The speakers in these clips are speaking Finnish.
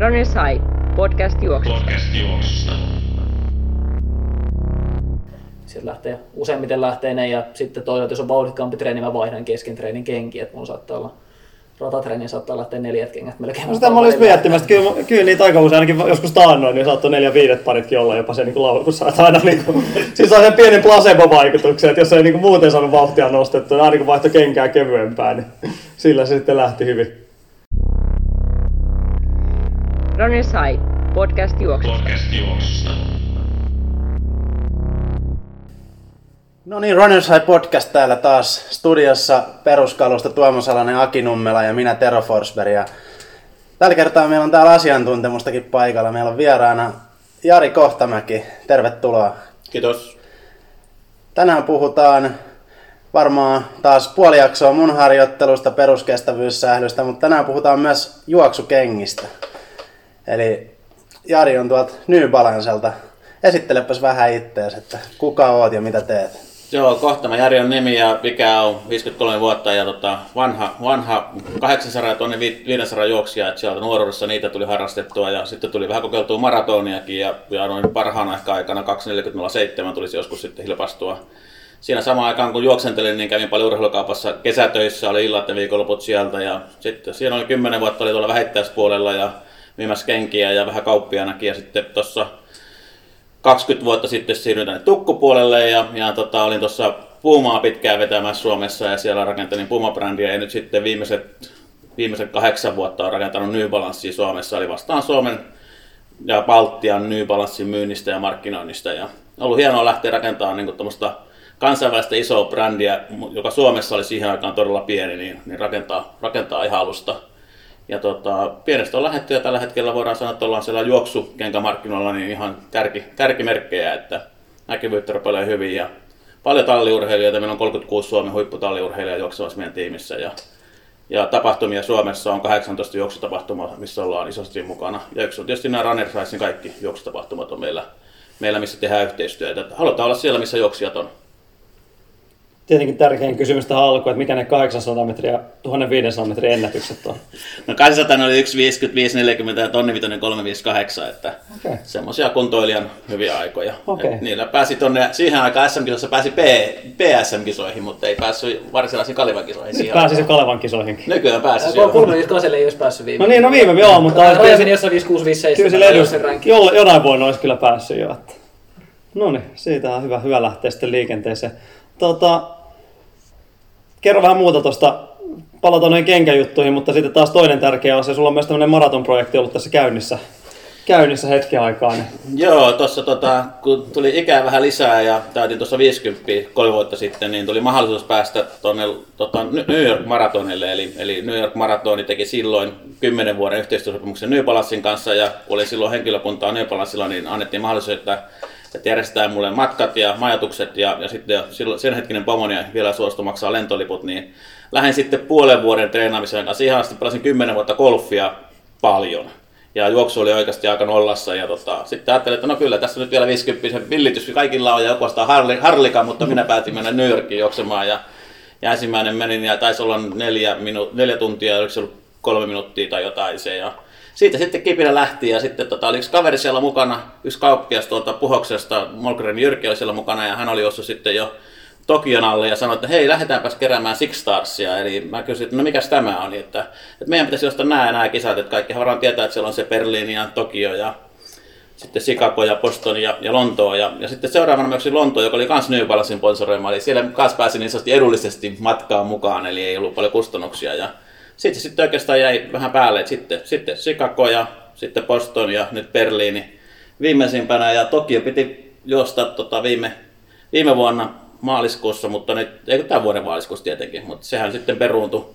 Runners High, podcast juoksusta. Podcast juoksusta. Sieltä lähtee, useimmiten lähtee ne ja sitten toisaalta jos on vauhdikkaampi treeni, mä vaihdan kesken treenin kenkiä, että mulla saattaa olla ratatreeni saattaa lähteä neljät kengät melkein. No sitä mä olisin miettimässä, että kyllä, kyllä niitä aika usein ainakin joskus taannoin, niin saattoi neljä viidet paritkin olla jopa se niin laulussa, että aina niin kuin, siis on sen pienen placebo-vaikutuksen, että jos ei niin kuin muuten saanut vauhtia nostettua, niin aina kun vaihtoi kenkää kevyempää, niin sillä se sitten lähti hyvin. Runners High, podcast juoksusta. Podcast juoksusta. No niin, Runners High Podcast täällä taas studiossa peruskalusta Tuomo Salanen, Aki Nummela ja minä Tero Forsberg. Ja tällä kertaa meillä on täällä asiantuntemustakin paikalla. Meillä on vieraana Jari Kohtamäki. Tervetuloa. Kiitos. Tänään puhutaan varmaan taas puoli jaksoa mun harjoittelusta, peruskestävyyssählystä, mutta tänään puhutaan myös juoksukengistä. Eli Jari on tuolta New Balancelta. Esittelepäs vähän ittees, että kuka oot ja mitä teet? Joo, kohta mä Jari on nimi ja ikä on 53 vuotta ja tota, vanha, vanha 800 tonne 500 juoksija, että sieltä nuoruudessa niitä tuli harrastettua ja sitten tuli vähän kokeiltua maratoniakin ja, ja noin parhaana ehkä aikana 2.40.07 tulisi joskus sitten hilpastua. Siinä samaan aikaan kun juoksentelin, niin kävin paljon urheilukaupassa kesätöissä, oli illat ja viikonloput sieltä ja sitten siinä oli 10 vuotta oli tuolla vähittäispuolella ja myymässä kenkiä ja vähän kauppianakin ja sitten tuossa 20 vuotta sitten siirryin tänne tukkupuolelle ja, ja tota, olin tuossa Puumaa pitkään vetämässä Suomessa ja siellä rakentelin Puma-brändiä ja nyt sitten viimeiset, viimeiset kahdeksan vuotta olen rakentanut New Balancea Suomessa, eli vastaan Suomen ja Baltian New Balancein myynnistä ja markkinoinnista. Ja ollut hienoa lähteä rakentamaan niin tuommoista kansainvälistä isoa brändiä, joka Suomessa oli siihen aikaan todella pieni, niin, niin rakentaa, rakentaa ihan alusta. Ja tota, pienestä on lähetty ja tällä hetkellä voidaan sanoa, että ollaan siellä juoksukenkämarkkinoilla niin ihan kärki, kärkimerkkejä, että näkyvyyttä rupeaa hyvin ja paljon talliurheilijoita. Meillä on 36 Suomen huipputalliurheilijaa juoksevassa meidän tiimissä ja, ja tapahtumia Suomessa on 18 juoksutapahtumaa, missä ollaan isosti mukana. Ja yksi on tietysti nämä Runner kaikki juoksutapahtumat on meillä, meillä missä tehdään yhteistyötä. Halutaan olla siellä, missä juoksijat on tietenkin tärkein kysymys tähän alkuun, että mikä ne 800 metriä, 1500 metrin ennätykset on? No 800 oli 1,55, 40 ja tonni 358, että okay. semmoisia kuntoilijan hyviä aikoja. Okay. niillä pääsi tonne, siihen aikaan SM-kisossa pääsi P, PSM-kisoihin, mutta ei päässyt varsinaisiin Kalevan kisoihin. Nyt pääsi se Kalevan kisoihin. Nykyään pääsi. Kolme Kaselle ei olisi päässyt viime. No niin, no viime joo, mutta... Raja meni jossain 5, 6, 5, 7. Kyllä sillä jonain vuonna olisi kyllä päässyt jo. No niin, siitä on hyvä, hyvä lähteä sitten liikenteeseen. Tota, kerro vähän muuta tuosta, palataan noihin kenkäjuttuihin, mutta sitten taas toinen tärkeä asia, sulla on myös tämmöinen maratonprojekti ollut tässä käynnissä, käynnissä hetken aikaa. Niin. Joo, tuossa tota, kun tuli ikää vähän lisää ja täytin tuossa 50 kolme vuotta sitten, niin tuli mahdollisuus päästä tuonne tota, New York Marathonille. Eli, eli New York Maratoni teki silloin 10 vuoden yhteistyösopimuksen New Balancein kanssa ja oli silloin henkilökuntaa New Balancella, niin annettiin mahdollisuus, että että järjestää mulle matkat ja majoitukset ja, ja sitten silloin, sen hetkinen pomoni vielä suostu maksaa lentoliput, niin lähdin sitten puolen vuoden treenaamisen kanssa. Ihan asti pelasin kymmenen vuotta golfia paljon. Ja juoksu oli oikeasti aika nollassa. Ja tota, sitten ajattelin, että no kyllä, tässä nyt vielä 50 villitys kaikilla on ja joku harli, harlika, mutta minä päätin mennä New Yorkiin juoksemaan. Ja, ja ensimmäinen menin ja taisi olla neljä, minu, neljä tuntia, oliko se ollut kolme minuuttia tai jotain se. Ja siitä sitten kipinä lähti ja sitten tota, oli yksi kaveri siellä mukana, yksi kauppias tuolta Puhoksesta, Molkren Jyrki oli siellä mukana ja hän oli ossa sitten jo Tokion alle ja sanoi, että hei, lähdetäänpäs keräämään Six Starsia. Eli mä kysyin, että no mikäs tämä on, että, että meidän pitäisi ostaa nämä ja nämä kisat, että kaikki varmaan tietää, että siellä on se Berliini ja Tokio ja sitten Chicago ja Boston ja, ja Lontoo. Ja, ja sitten seuraavana myös Lontoo, joka oli myös New Balancein sponsoroima, eli siellä kanssa pääsin niin edullisesti matkaan mukaan, eli ei ollut paljon kustannuksia. Ja sitten, sitten oikeastaan jäi vähän päälle, että sitten, sitten Chicago ja sitten Boston ja nyt Berliini viimeisimpänä. Ja Tokio piti juosta tota viime, viime vuonna maaliskuussa, mutta nyt, ei tämän vuoden maaliskuussa tietenkin, mutta sehän sitten peruuntui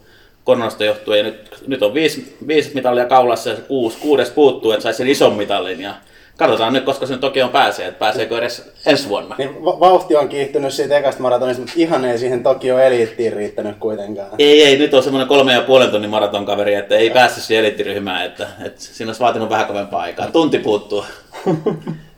koronasta johtuen. Ja nyt, nyt on viisi, viisi mitalia kaulassa ja kuusi, kuudes puuttuu, että saisi sen ison mitalin. Ja Katsotaan nyt, koska sen toki on pääsee, että pääseekö edes ensi vuonna. Niin vauhti on kiihtynyt siitä ekasta maratonista, mutta ihan ei siihen Tokio eliittiin riittänyt kuitenkaan. Ei, ei, nyt on semmoinen kolme ja puolen tunnin maratonkaveri, että ei päässyt siihen eliittiryhmään, että, että siinä olisi vaatinut vähän kovempaa aikaa. Tunti puuttuu.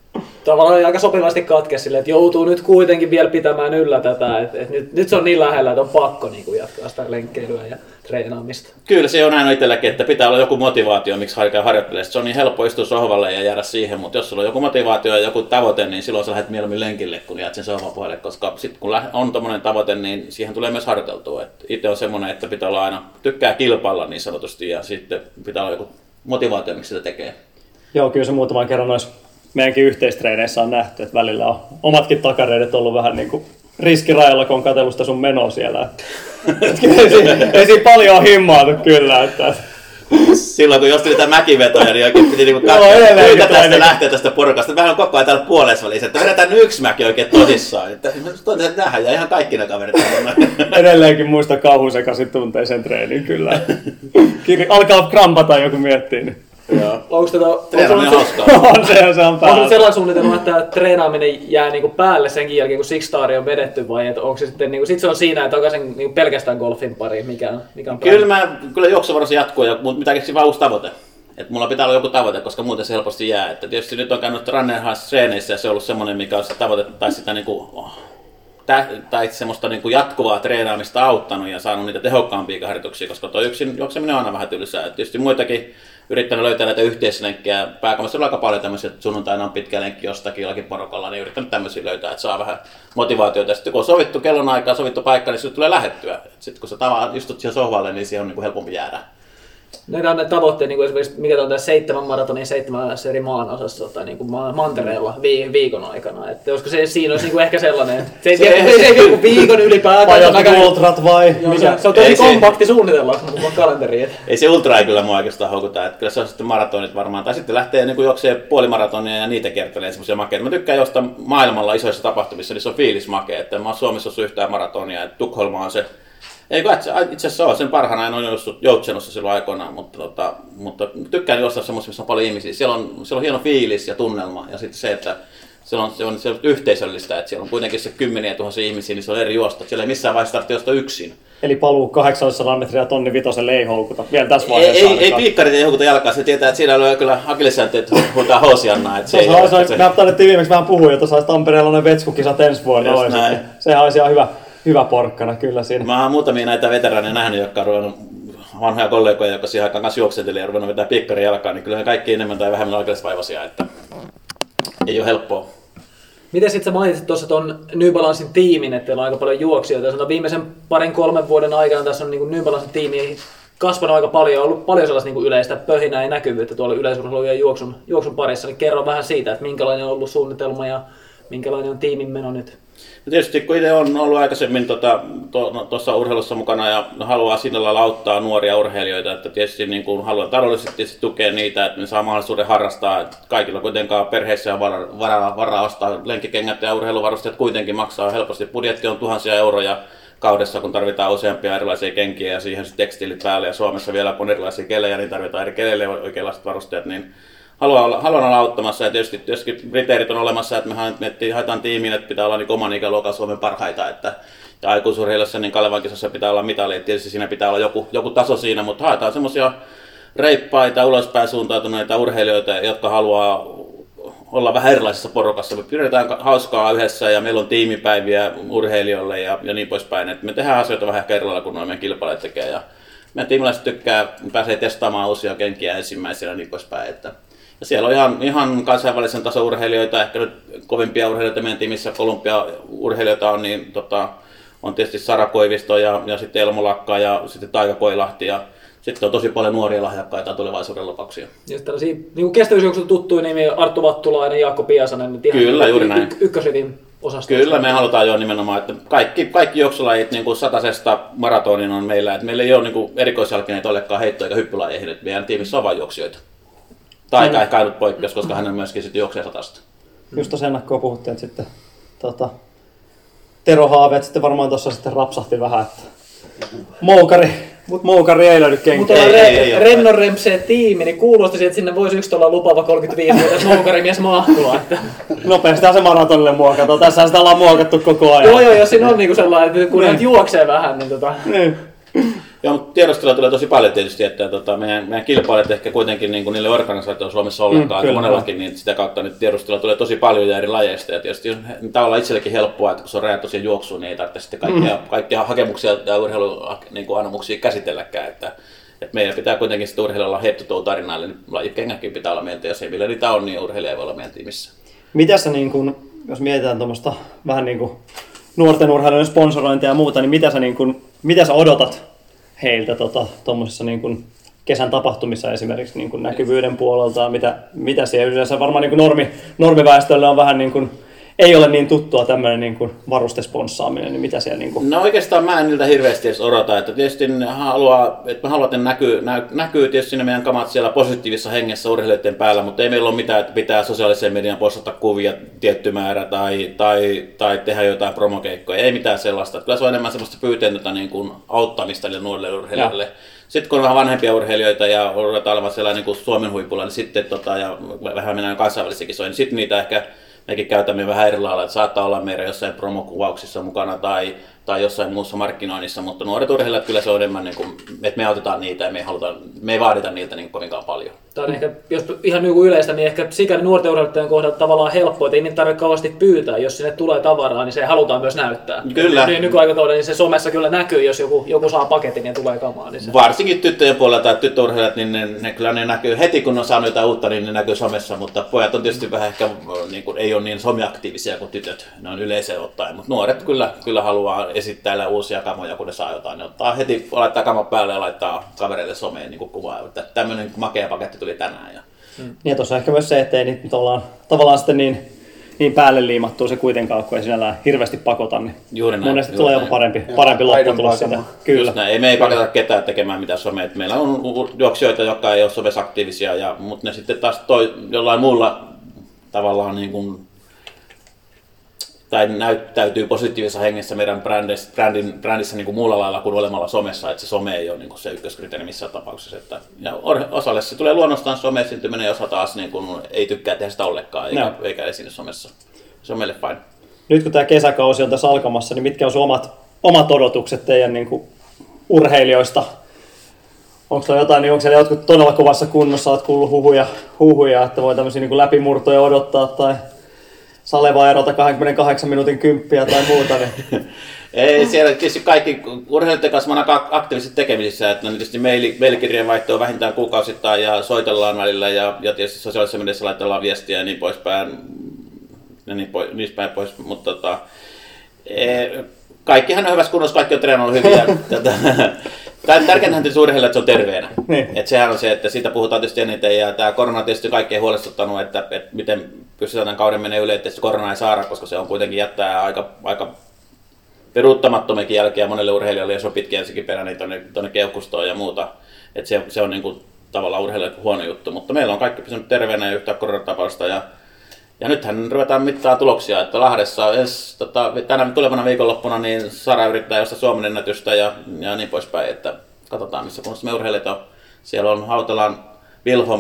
tavallaan aika sopivasti katkea silleen, että joutuu nyt kuitenkin vielä pitämään yllä tätä, että, että nyt, nyt, se on niin lähellä, että on pakko niin kuin jatkaa sitä lenkkeilyä ja treenaamista. Kyllä se on näin itselläkin, että pitää olla joku motivaatio, miksi harjoittelee. harjoittelee. Se on niin helppo istua sohvalle ja jäädä siihen, mutta jos sulla on joku motivaatio ja joku tavoite, niin silloin sä lähdet mieluummin lenkille, kun jäät sen sohvan puolelle, koska sitten kun on tommonen tavoite, niin siihen tulee myös harjoiteltua. Et itse on semmoinen, että pitää olla aina, tykkää kilpailla niin sanotusti ja sitten pitää olla joku motivaatio, miksi sitä tekee. Joo, kyllä se muutaman kerran noissa meidänkin yhteistreeneissä on nähty, että välillä on omatkin takareidet ollut vähän niin kuin riskirajalla, kun on katsellut sitä sun menoa siellä. ei, siinä, ei siinä paljon himmaatu kyllä. Että... Silloin kun jos tuli tämä mäkivetoja, niin oikein piti niinku katsoa, kuinka tästä lähtee tästä porukasta. Mehän on koko ajan täällä puolessa välissä, että vedetään yksi mäki oikein tosissaan. Että toivottavasti nähdään ja ihan kaikki ne kaverit. Edelleenkin muista kauhun sekaisin tunteisen treenin kyllä. Alkaa krampata joku miettii. Niin. Onko tätä, Treenaaminen on hauskaa. on se, se on Onko sellainen suunnitelma, että treenaaminen jää niinku päälle senkin jälkeen, kun Six Star on vedetty, vai että onko se sitten niinku, sit se on siinä, että takaisin niinku pelkästään golfin pariin, mikä on, mikä on Kyllä mä, kyllä juoksuvarassa jatkuu, ja, mutta mitä keksi vaan uusi tavoite. Että mulla pitää olla joku tavoite, koska muuten se helposti jää. Että tietysti nyt on käynyt Runnerhouse treeneissä ja se on ollut semmoinen, mikä on se tavoite tai sitä niinku, oh, tä, tai semmoista niinku jatkuvaa treenaamista auttanut ja saanut niitä tehokkaampia harjoituksia, koska tuo yksin juokseminen on aina vähän tylsää. Et tietysti muitakin yrittänyt löytää näitä yhteislenkkejä. Pääkamassa on aika paljon tämmöisiä, että sunnuntaina on pitkä lenkki jostakin jollakin porukalla, niin yrittänyt tämmöisiä löytää, että saa vähän motivaatiota. Sitten kun on sovittu kellonaikaa, sovittu paikka, niin sitten tulee lähettyä. Sitten kun sä tavallaan istut siihen sohvalle, niin siihen on niin kuin helpompi jäädä. Näitä on ne tavoitteet, niin kuin esimerkiksi mikä on tämä seitsemän maratonin seitsemän eri maan osassa tai niin kuin mantereella vi- viikon aikana. Että olisiko se, siinä olisi niin kuin ehkä sellainen, että se ei, se, se, se, joku viikon ylipäätään. Vai joku ultrat vai? Joo, se, se, on tosi ei kompakti se... suunnitella mun kalenteriin. Ei se ultra ei kyllä mua oikeastaan houkuta, että kyllä se on sitten maratonit varmaan. Tai sitten lähtee niin kuin juoksee puolimaratonia ja niitä kertelee semmoisia makeita. Mä tykkään josta maailmalla isoissa tapahtumissa, niin se on fiilis makea. Että mä oon Suomessa yhtään maratonia, että Tukholma on se ei itse asiassa ole, sen parhaana en ole juossut Joutsenossa silloin aikoinaan, mutta, tota, mutta tykkään juosta semmoista, missä on paljon ihmisiä. Siellä on, siellä on hieno fiilis ja tunnelma ja sitten se, että se on, se on, se on yhteisöllistä, että siellä on kuitenkin se kymmeniä tuhansia ihmisiä, niin se on eri juosta. Siellä ei missään vaiheessa tarvitse juosta yksin. Eli paluu 800 metriä tonni vitosen ei houkuta vielä tässä vaiheessa. Ei, ei, ei piikkarit ei houkuta jalkaa, se tietää, että siinä on kyllä akillissäänteet huutaa hoosiannaa. Että se ei, se, se, me taidettiin viimeksi vähän puhua, että saisi Tampereella ne vetskukisat ensi vuonna. Sehän olisi ihan hyvä hyvä porkkana kyllä siinä. Mä oon muutamia näitä veteraaneja nähnyt, jotka on ruvennut vanhoja kollegoja, jotka siihen aikaan kanssa juoksenteli ja ruvennut vetää pikkari jalkaan, niin kyllä kaikki enemmän tai vähemmän oikeusvaivaisia, että ei ole helppoa. Miten sitten sä mainitsit tuossa tuon New Balancein tiimin, että teillä on aika paljon juoksijoita. Sanotaan viimeisen parin kolmen vuoden aikana tässä on niin New Balancein tiimi kasvanut aika paljon, on ollut paljon sellaista niin yleistä pöhinää ja näkyvyyttä tuolla yleisurheilun ja juoksun, juoksun parissa. Niin kerro vähän siitä, että minkälainen on ollut suunnitelma ja minkälainen on tiimin meno nyt. No tietysti kun itse on ollut aikaisemmin tuossa tota, no, urheilussa mukana ja haluaa sillä lailla auttaa nuoria urheilijoita, että tietysti niin kuin haluan taloudellisesti tukea niitä, että ne saa mahdollisuuden harrastaa. Että kaikilla kuitenkaan perheissä on varaa, varaa, varaa ostaa lenkkikengät ja urheiluvarusteet kuitenkin maksaa helposti. Budjetti on tuhansia euroja kaudessa, kun tarvitaan useampia erilaisia kenkiä ja siihen tekstiilit päälle. Ja Suomessa vielä on erilaisia kelejä, niin tarvitaan eri keleille oikeanlaiset varusteet. Niin haluan olla, haluan olla auttamassa ja tietysti, tietysti kriteerit on olemassa, että me haetaan tiimiin, että pitää olla niin oman ikäluokan Suomen parhaita, että ja aikuisurheilussa niin Kalevan kisassa pitää olla mitali, tietysti siinä pitää olla joku, joku taso siinä, mutta haetaan semmoisia reippaita, ulospäin suuntautuneita urheilijoita, jotka haluaa olla vähän erilaisessa porukassa. Me pidetään hauskaa yhdessä ja meillä on tiimipäiviä urheilijoille ja, ja niin poispäin. Et me tehdään asioita vähän kuin noin meidän kilpailijat tekee. Ja meidän tiimiläiset tykkää, pääsee testaamaan uusia kenkiä ensimmäisenä ja niin poispäin. Että ja siellä on ihan, ihan kansainvälisen tason urheilijoita, ehkä nyt kovimpia urheilijoita meidän tiimissä, urheilijoita on, niin tota, on tietysti Sara Koivisto ja, ja sitten Elmo Lakka ja sitten Taika Koilahti ja sitten on tosi paljon nuoria lahjakkaita tulevaisuuden lupauksia. Ja tällaisia niin kestävyysjuoksun tuttuja nimi Arttu Vattulainen, Jaakko Piasanen. Niin Kyllä, juuri näin. Y- ykkösrivin osastosta. Kyllä, me halutaan jo nimenomaan, että kaikki, kaikki juoksulajit niin kuin satasesta maratonin on meillä. Että meillä ei ole niin erikoisjalkineita ollenkaan heitto- eikä hyppylajeihin, että meidän tiimissä on vain juoksijoita. Taika ehkä ainut poikkeus, koska hän on myöskin sitten juoksee satasta. Just tuossa ennakkoa puhuttiin, että sitten tota, Tero Haaveet sitten varmaan tuossa sitten rapsahti vähän, että moukari, mut moukari ei löydy kenkään. Mutta re- Rennon Remseen tiimi, niin kuulosti, että sinne voisi yksi olla lupaava 35-vuotias moukarimies mahtua. Että... Nopeasti se maratonille muokata. Tässä sitä ollaan muokattu koko ajan. joo, joo, jos siinä on niinku sellainen, että kun niin. juoksee vähän, niin tota... Niin. Joo, mutta tiedostelua tulee tosi paljon tietysti, että tota, meidän, meidän kilpailijat ehkä kuitenkin niin kuin niille organisaatioille Suomessa ollenkaan, Mm, monellakin, niin sitä kautta nyt tiedostelua tulee tosi paljon ja eri lajeista. Ja tietysti tämä olla itsellekin helppoa, että kun se on rajattu siihen juoksuun, niin ei tarvitse sitten kaikkia, Mm. kaikkia hakemuksia ja urheiluanomuksia niin käsitellä,kään. Että, että meidän pitää kuitenkin sitten urheilijoilla head to toe tarina, eli lajikengäkin pitää olla meidän, jos ei vielä niitä on, niin urheilija ei voi olla meidän tiimissä. Mitä sä niin kun, jos mietitään tuommoista vähän niin kuin nuorten urheilijoiden sponsorointia ja muuta, niin mitä sä, niin kun, mitä sä odotat heiltä tota, tuommoisissa niin kun kesän tapahtumissa esimerkiksi niin kun näkyvyyden puolelta, mitä, mitä siellä yleensä varmaan niin kun normi, normiväestölle on vähän niin kun, ei ole niin tuttua tämmöinen niin kuin varustesponssaaminen, niin mitä siellä niin kuin... No oikeastaan mä en niiltä hirveästi edes odota, että tietysti haluaa, että mä haluan, että näkyy, nä, näkyy tietysti ne meidän kamat siellä positiivisessa hengessä urheilijoiden päällä, mutta ei meillä ole mitään, että pitää sosiaalisen median postata kuvia tietty määrä tai, tai, tai tehdä jotain promokeikkoja, ei mitään sellaista. Kyllä se on enemmän semmoista pyyteetöntä niin kuin auttamista niille nuorille urheilijoille. Sitten kun on vähän vanhempia urheilijoita ja ruvetaan olemaan siellä niin kuin Suomen huipulla, niin sitten tota, ja vähän mennään kansainvälisiä kisoja, niin sitten niitä ehkä mekin käytämme vähän eri lailla, että saattaa olla meidän jossain promokuvauksissa mukana tai, tai jossain muussa markkinoinnissa, mutta nuoret urheilijat kyllä se on enemmän, niin kuin, että me autetaan niitä ja me ei, haluta, me ei vaadita niiltä niin kovinkaan paljon. Tämä on ehkä, jos ihan niin kuin yleistä, niin ehkä sikäli nuorten urheilijoiden kohdalla tavallaan helppoa, että ei niitä tarvitse kauheasti pyytää. Jos sinne tulee tavaraa, niin se halutaan myös näyttää. Kyllä. Niin nykyaikakaudella niin se somessa kyllä näkyy, jos joku, joku saa paketin ja tulee kamaa. Niin se... Varsinkin tyttöjen puolella tai tyttöurheilijat, niin ne, ne, kyllä ne näkyy heti kun on saanut jotain uutta, niin ne näkyy somessa, mutta pojat on tietysti vähän ehkä, niin kuin, ei ole niin someaktiivisia kuin tytöt, ne on yleiseen ottaen, mutta nuoret kyllä, kyllä haluaa esittää uusia kamoja, kun ne saa jotain, ne ottaa heti, laittaa kamat päälle ja laittaa kavereille someen niin kuvaa, että tämmöinen makea paketti tuli tänään. Ja... Ja tuossa ehkä myös se, että ei nyt ollaan tavallaan sitten niin, niin päälle liimattua se kuitenkaan, kun ei sinällään hirveästi pakota, niin Juuri näin, monesti juuri tulee jopa parempi, Joo, parempi lopputulos sitä. Kyllä. Just näin. Ei me ei pakata ketään tekemään mitään somea. Meillä on juoksijoita, jotka ei ole somessa aktiivisia, ja, mutta ne sitten taas toi, jollain muulla tavallaan niin kuin, tai näyttäytyy positiivisessa hengessä meidän brändissä, brändin, brändissä niin kuin muulla lailla kuin olemalla somessa, että se some ei ole niin kuin se ykköskriteeri missään tapauksessa. Että, ja osalle se tulee luonnostaan some esiintyminen ja osa taas niin kuin, ei tykkää tehdä sitä ollenkaan, eikä, Joo. eikä esiinny somessa. Se on meille fine. Nyt kun tämä kesäkausi on tässä alkamassa, niin mitkä on sun omat, omat odotukset teidän niin kuin, urheilijoista? Onko siellä jotain, niin onko siellä jotkut todella kovassa kunnossa, olet kuullut huhuja, huhuja että voi tämmöisiä niin kuin läpimurtoja odottaa tai Saleva erota 28 minuutin kymppiä tai muuta, niin Ei, siellä tietysti kaikki urheilijoiden kanssa on aika aktiivisesti tekemisissä, että no tietysti maili, mailikirjeen vaihto on vähintään kuukausittain ja soitellaan välillä ja, ja tietysti sosiaalisessa mediassa laitellaan viestiä ja niin poispäin, ja niin, pois, niin päin pois, mutta tota, e, kaikkihan on hyvässä kunnossa, kaikki on treenannut tätä, Tää- Tärkeintähän tietysti urheilijalle, että se on terveenä. Niin. Et sehän on se, että siitä puhutaan tietysti eniten ja tämä korona on tietysti kaikkein huolestuttanut, että, että miten pystytään tämän kauden menee yli, että se korona ei saada, koska se on kuitenkin jättää aika, aika peruuttamattomiakin jälkiä monelle urheilijalle, ja se on pitkä ensikin perä niin tuonne, tuonne keuhkustoon ja muuta. Et se, se on niin kuin, tavallaan urheilijalle huono juttu, mutta meillä on kaikki pysynyt terveenä ja yhtään koronatapausta. Ja, ja nythän ruvetaan mittaa tuloksia, että Lahdessa ensi, tota, tänä tulevana viikonloppuna niin Sara yrittää josta Suomen ennätystä ja, ja niin poispäin, että katsotaan missä kunnossa me urheilijat on. Siellä on Hautalan Vilho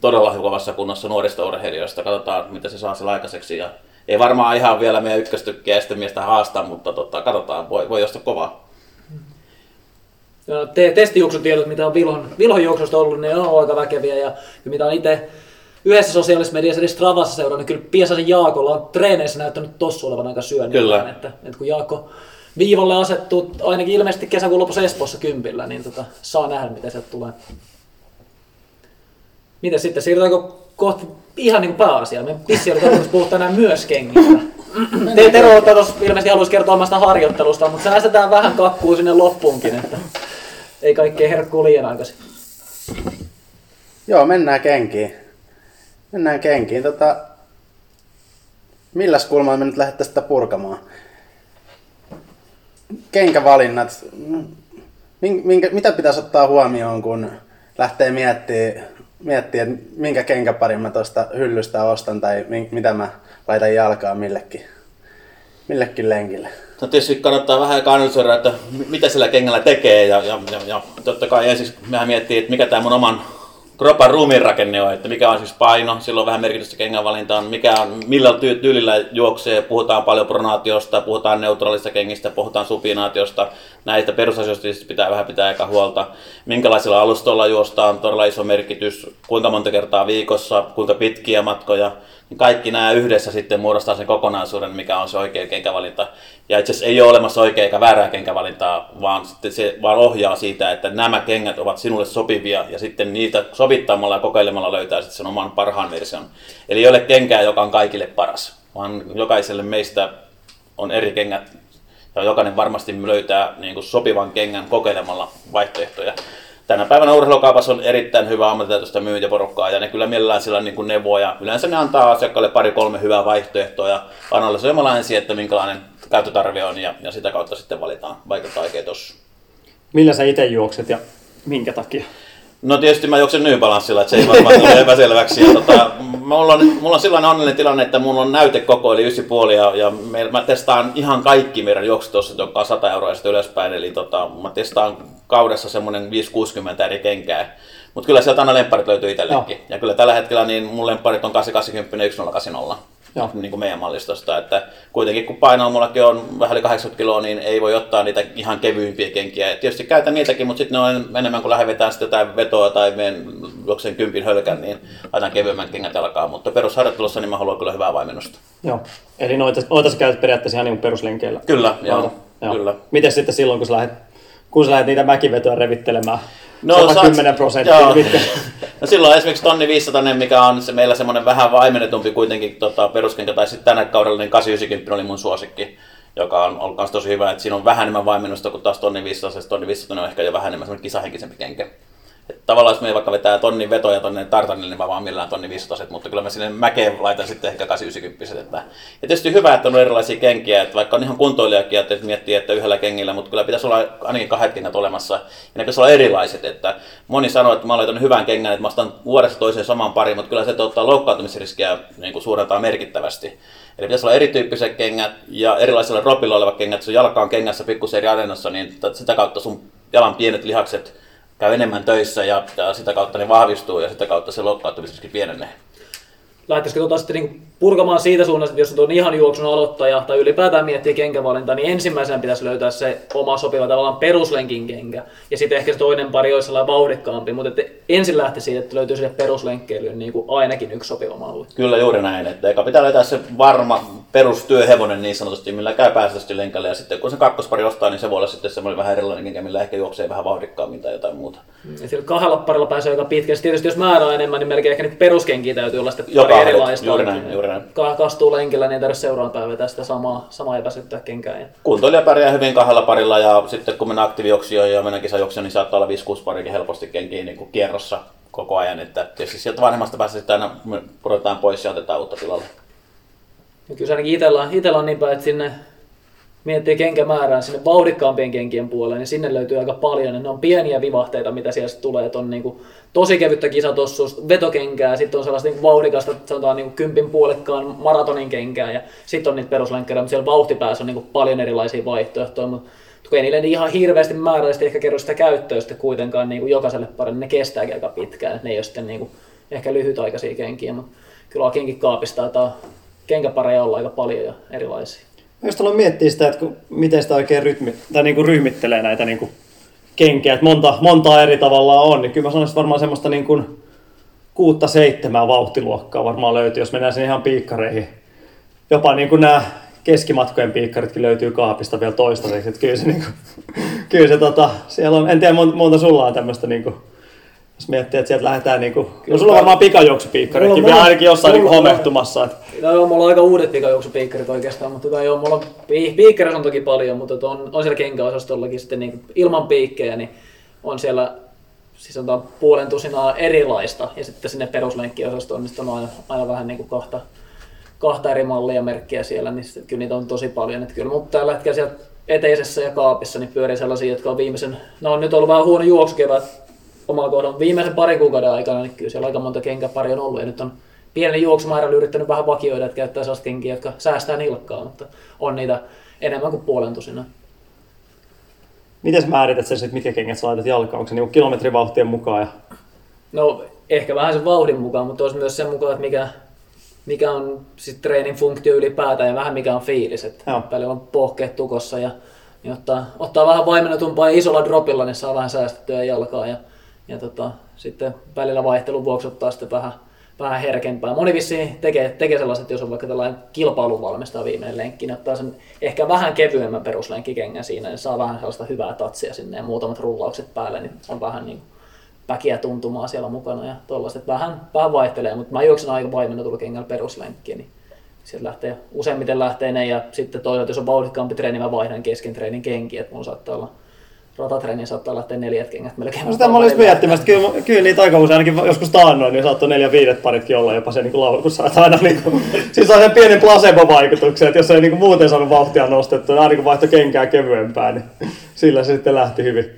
todella kovassa kunnossa nuorista urheilijoista, katsotaan mitä se saa siellä aikaiseksi. Ja ei varmaan ihan vielä meidän ykköstykkiä ja miestä haastaa, mutta tota, katsotaan, voi, voi jostain kovaa. Te- testijuoksutiedot, mitä on Vilhon, Vilhon juoksusta ollut, ne on aika väkeviä. Ja, ja mitä on itse yhdessä sosiaalisessa mediassa, eli Stravassa seurannut, niin kyllä Piesasen Jaakolla on treeneissä näyttänyt tossu olevan aika syönyt. Kyllä. Että, että kun Jaakko viivalle asettuu ainakin ilmeisesti kesäkuun lopussa Espoossa kympillä, niin tota, saa nähdä, mitä sieltä tulee. Miten sitten, siirrytäänkö kohti ihan niin kuin pääasiaan? Me vissi oli tarkoitus puhua tänään myös kengistä. Te, Tero tuossa ilmeisesti haluaisi kertoa omasta harjoittelusta, mutta säästetään vähän kakkuu sinne loppuunkin, että ei kaikkea herkkuu liian aikaisin. Joo, mennään kenkiin. Mennään kenkiin. Tota, milläs kulmalla me nyt lähdettäisiin sitä purkamaan? Kenkävalinnat. Min- Minkä, mitä pitäisi ottaa huomioon, kun lähtee miettimään, miettiä, että minkä kenkäparin mä tuosta hyllystä ostan tai mitä mä laitan jalkaan millekin, millekin lenkille? No tietysti kannattaa vähän analysoida, että mi- mitä sillä kengällä tekee ja, ja, ja, ja totta kai ensiksi mehän miettii, että mikä tämä mun oman kropan ruumiin rakenne on, että mikä on siis paino, silloin on vähän merkitystä kengän valintaan, mikä on, millä ty- tyylillä juoksee, puhutaan paljon pronaatiosta, puhutaan neutraalista kengistä, puhutaan supinaatiosta, näistä perusasioista pitää vähän pitää aika huolta, minkälaisilla alustoilla juostaan, todella iso merkitys, kuinka monta kertaa viikossa, kuinka pitkiä matkoja, kaikki nämä yhdessä sitten muodostaa sen kokonaisuuden, mikä on se oikea kenkävalinta. Ja itse asiassa ei ole olemassa oikea eikä väärää kenkävalintaa, vaan sitten se vaan ohjaa siitä, että nämä kengät ovat sinulle sopivia ja sitten niitä sovittamalla ja kokeilemalla löytää sitten sen oman parhaan version. Eli ei ole kenkää, joka on kaikille paras, vaan jokaiselle meistä on eri kengät ja jokainen varmasti löytää niin kuin sopivan kengän kokeilemalla vaihtoehtoja tänä päivänä urheilukaupassa on erittäin hyvä ammattitaitoista myyjäporukkaa ja ne kyllä mielellään sillä niin kuin neuvoja. Yleensä ne antaa asiakkaalle pari-kolme hyvää vaihtoehtoa ja analysoimalla ensin, että minkälainen käyttötarve on ja, ja sitä kautta sitten valitaan vaikuttaa oikein tuossa. Millä sä itse juokset ja minkä takia? No tietysti mä juoksen nybalanssilla, että se ei varmaan tule epäselväksi. Ja tota, mulla, on, mulla on sellainen onnellinen tilanne, että mulla on näytekoko eli 9,5 ja, ja me, mä testaan ihan kaikki meidän juoksut tuossa, joka on 100 euroa ja ylöspäin. Eli tota, mä testaan kaudessa semmoinen 5-60 eri kenkää. Mutta kyllä sieltä aina lemparit löytyy itsellekin. Ja kyllä tällä hetkellä niin mun lemparit on 880 ja 1080. Joo. niin kuin meidän mallistosta. Että kuitenkin kun painoa mullakin on vähän yli 80 kiloa, niin ei voi ottaa niitä ihan kevyimpiä kenkiä. Et tietysti käytän niitäkin, mutta sitten ne on enemmän kuin lähden vetämään sitä jotain vetoa tai menen juoksen kympin hölkän, niin laitan kevyemmän kengät alkaa. Mutta perusharjoittelussa niin mä haluan kyllä hyvää vaimennusta. Joo. Eli noita, noita sä käytät periaatteessa ihan niin peruslenkeillä. Kyllä, joo. joo. Kyllä. Miten sitten silloin, kun sä lähdet kun sä lähdet niitä mäkivetoja revittelemään no, 110 prosenttia. Joo. No silloin esimerkiksi tonni 500, mikä on se meillä semmoinen vähän vaimennetumpi kuitenkin tota, peruskenkä, tai sitten tänä kaudella niin 890 oli mun suosikki, joka on ollut tosi hyvä, että siinä on vähän enemmän vaimennusta kuin taas tonni 500, tonni 500 on ehkä jo vähän enemmän semmoinen kisahenkisempi kenkä. Että tavallaan jos me vaikka vetää tonnin vetoja tonne tartanille, niin mä vaan millään tonni 500, mutta kyllä mä sinne mäkeen laitan sitten ehkä 890. Että. Ja tietysti hyvä, että on erilaisia kenkiä, että vaikka on ihan kuntoilijakin, että miettii, että yhdellä kengillä, mutta kyllä pitäisi olla ainakin kahdet kengät olemassa. Ja ne pitäisi olla erilaiset, että moni sanoo, että mä laitan hyvän kengän, että mä ostan vuodessa toiseen saman pari, mutta kyllä se ottaa loukkaantumisriskiä niin kuin suurentaa merkittävästi. Eli pitäisi olla erityyppiset kengät ja erilaisilla ropilla olevat kengät, jos jalka on kengässä pikkusen eri arennossa, niin sitä kautta sun jalan pienet lihakset käy enemmän töissä ja, ja sitä kautta ne vahvistuu ja sitä kautta se loukkaantumisriski pienenee. Lähtisikö tuota sitten niin purkamaan siitä suunnasta, että jos on ihan juoksun aloittaja tai ylipäätään miettii kenkävalintaa, niin ensimmäisenä pitäisi löytää se oma sopiva tavallaan peruslenkin kenkä. Ja sitten ehkä se toinen pari olisi sellainen vauhdikkaampi, mutta että ensin lähti siitä, että löytyy sille peruslenkkeilyyn niin kuin ainakin yksi sopiva malli. Kyllä juuri näin, että eka pitää löytää se varma perustyöhevonen niin sanotusti, millä käy pääsääntöisesti lenkälle ja sitten kun se kakkospari ostaa, niin se voi olla sitten semmoinen vähän erilainen kenkä, millä ehkä juoksee vähän vauhdikkaammin tai jotain muuta. Ja sillä kahdella parilla pääsee aika pitkästi. Tietysti jos määrä on enemmän, niin melkein ehkä niitä peruskenkiä täytyy olla sitten Joka pari erilaista. Juuri näin, juuri näin. Kastuu lenkillä, niin ei tarvitse seuraavan päivän vetää sitä samaa, samaa epäsyttää kenkää. Kuntoilija pärjää hyvin kahdella parilla ja sitten kun mennään aktiivijuoksijoihin ja mennään kisajuoksijoihin, niin saattaa olla 5-6 parikin helposti kenkiä niin kuin kierrossa koko ajan. Että tietysti sieltä vanhemmasta päästä sitten aina pudotetaan pois ja otetaan uutta tilalle. Ja kyllä ainakin itsellä, itsellä on niin päin, että sinne miettii kenkämäärää sinne vauhdikkaampien kenkien puolelle, niin sinne löytyy aika paljon. Ne on pieniä vivahteita, mitä sieltä tulee. Että on niin kuin tosi kevyttä kisatossuus, vetokenkää, sitten on sellaista niin vauhdikasta, sanotaan niin kuin kympin puolikkaan maratonin kenkää, ja sitten on niitä peruslenkkereitä, mutta siellä vauhtipäässä on niin kuin paljon erilaisia vaihtoehtoja. Mutta ei niille ihan hirveästi määrällisesti ehkä kerro sitä käyttöä sitten kuitenkaan niin kuin jokaiselle paremmin, ne kestääkin aika pitkään, ne ei ole sitten niin kuin ehkä lyhytaikaisia kenkiä, mutta kyllä kenkin kaapista kenkäpareja olla aika paljon ja erilaisia. Jos aloin miettiä sitä, että miten sitä oikein rytmi, tai niin kuin ryhmittelee näitä niin kuin kenkiä, että monta, monta eri tavalla on, niin kyllä mä sanoisin, varmaan semmoista niin kuin kuutta seitsemää vauhtiluokkaa varmaan löytyy, jos mennään sinne ihan piikkareihin. Jopa niin kuin nämä keskimatkojen piikkaritkin löytyy kaapista vielä toistaiseksi, että kyllä se, niin kuin, kyllä se tota, siellä on, en tiedä monta sulla on tämmöistä niin kuin, jos miettii, että sieltä lähdetään niinku... No sulla on varmaan pikajuoksupiikkaritkin vielä ainakin jossain niinku homehtumassa. Että... No joo, mulla on aika uudet pikajuoksupiikkarit oikeastaan, mutta joo, mulla on piikkareissa on toki paljon, mutta on, on siellä kenkäosastollakin sitten niinku ilman piikkejä, niin on siellä siis on puolen tusinaa erilaista, ja sitten sinne peruslenkkiosastoon, niin on aina, aina vähän niin kuin kahta, kahta eri mallia merkkiä siellä, niin sitten, kyllä niitä on tosi paljon. Että kyllä, mutta tällä hetkellä siellä eteisessä ja kaapissa niin pyörii sellaisia, jotka on viimeisen, no on nyt ollut vähän huono juoksukevät omalla kohdalla viimeisen parin kuukauden aikana, niin kyllä siellä aika monta kenkäpari on ollut. Ja nyt on pienen juoksumäärällä yrittänyt vähän vakioida, että käyttää sellaista kenkiä, jotka säästää nilkkaa, mutta on niitä enemmän kuin puolen tusina. Miten määrität sen, että mitkä kengät sä laitat jalkaan? Onko se niin kilometrivauhtien mukaan? Ja... No ehkä vähän sen vauhdin mukaan, mutta olisi myös sen mukaan, että mikä, mikä on sit treenin funktio ylipäätään ja vähän mikä on fiilis. Että Joo. paljon on pohkeet tukossa ja niin ottaa, ottaa vähän vaimennetumpaa ja isolla dropilla, niin saa vähän säästettyä jalkaa ja, ja tota, sitten välillä vaihtelun vuoksi ottaa sitten vähän, vähän herkempää. Moni vissiin tekee, tekee sellaiset, jos on vaikka tällainen kilpailun valmistaa viimeinen lenkki, niin ottaa sen ehkä vähän kevyemmän peruslenkkikengän siinä, niin saa vähän sellaista hyvää tatsia sinne ja muutamat rullaukset päälle, niin on vähän niin väkiä tuntumaa siellä mukana ja tollaista, että vähän, vähän vaihtelee, mutta mä juoksen aika vaimennetulla kengällä peruslenkkiä, niin sieltä lähtee, useimmiten lähtee ne ja sitten toisaalta jos on vauhdikkaampi treeni, mä vaihdan kesken treenin kenkiä, että mulla saattaa olla ratatreeni saattaa lähteä neljät kengät melkein. No sitä mä olin miettimässä, että kyllä, kyllä niitä aika usein, ainakin joskus taannoin, niin saattoi neljä viidet paritkin olla jopa se niin laulu, kun saat aina niin kuin, siis saa sen pienen placebo-vaikutuksen, että jos ei niin kuin muuten saanut vauhtia nostettua, niin aina kun vaihtoi kenkää kevyempää, niin sillä se sitten lähti hyvin.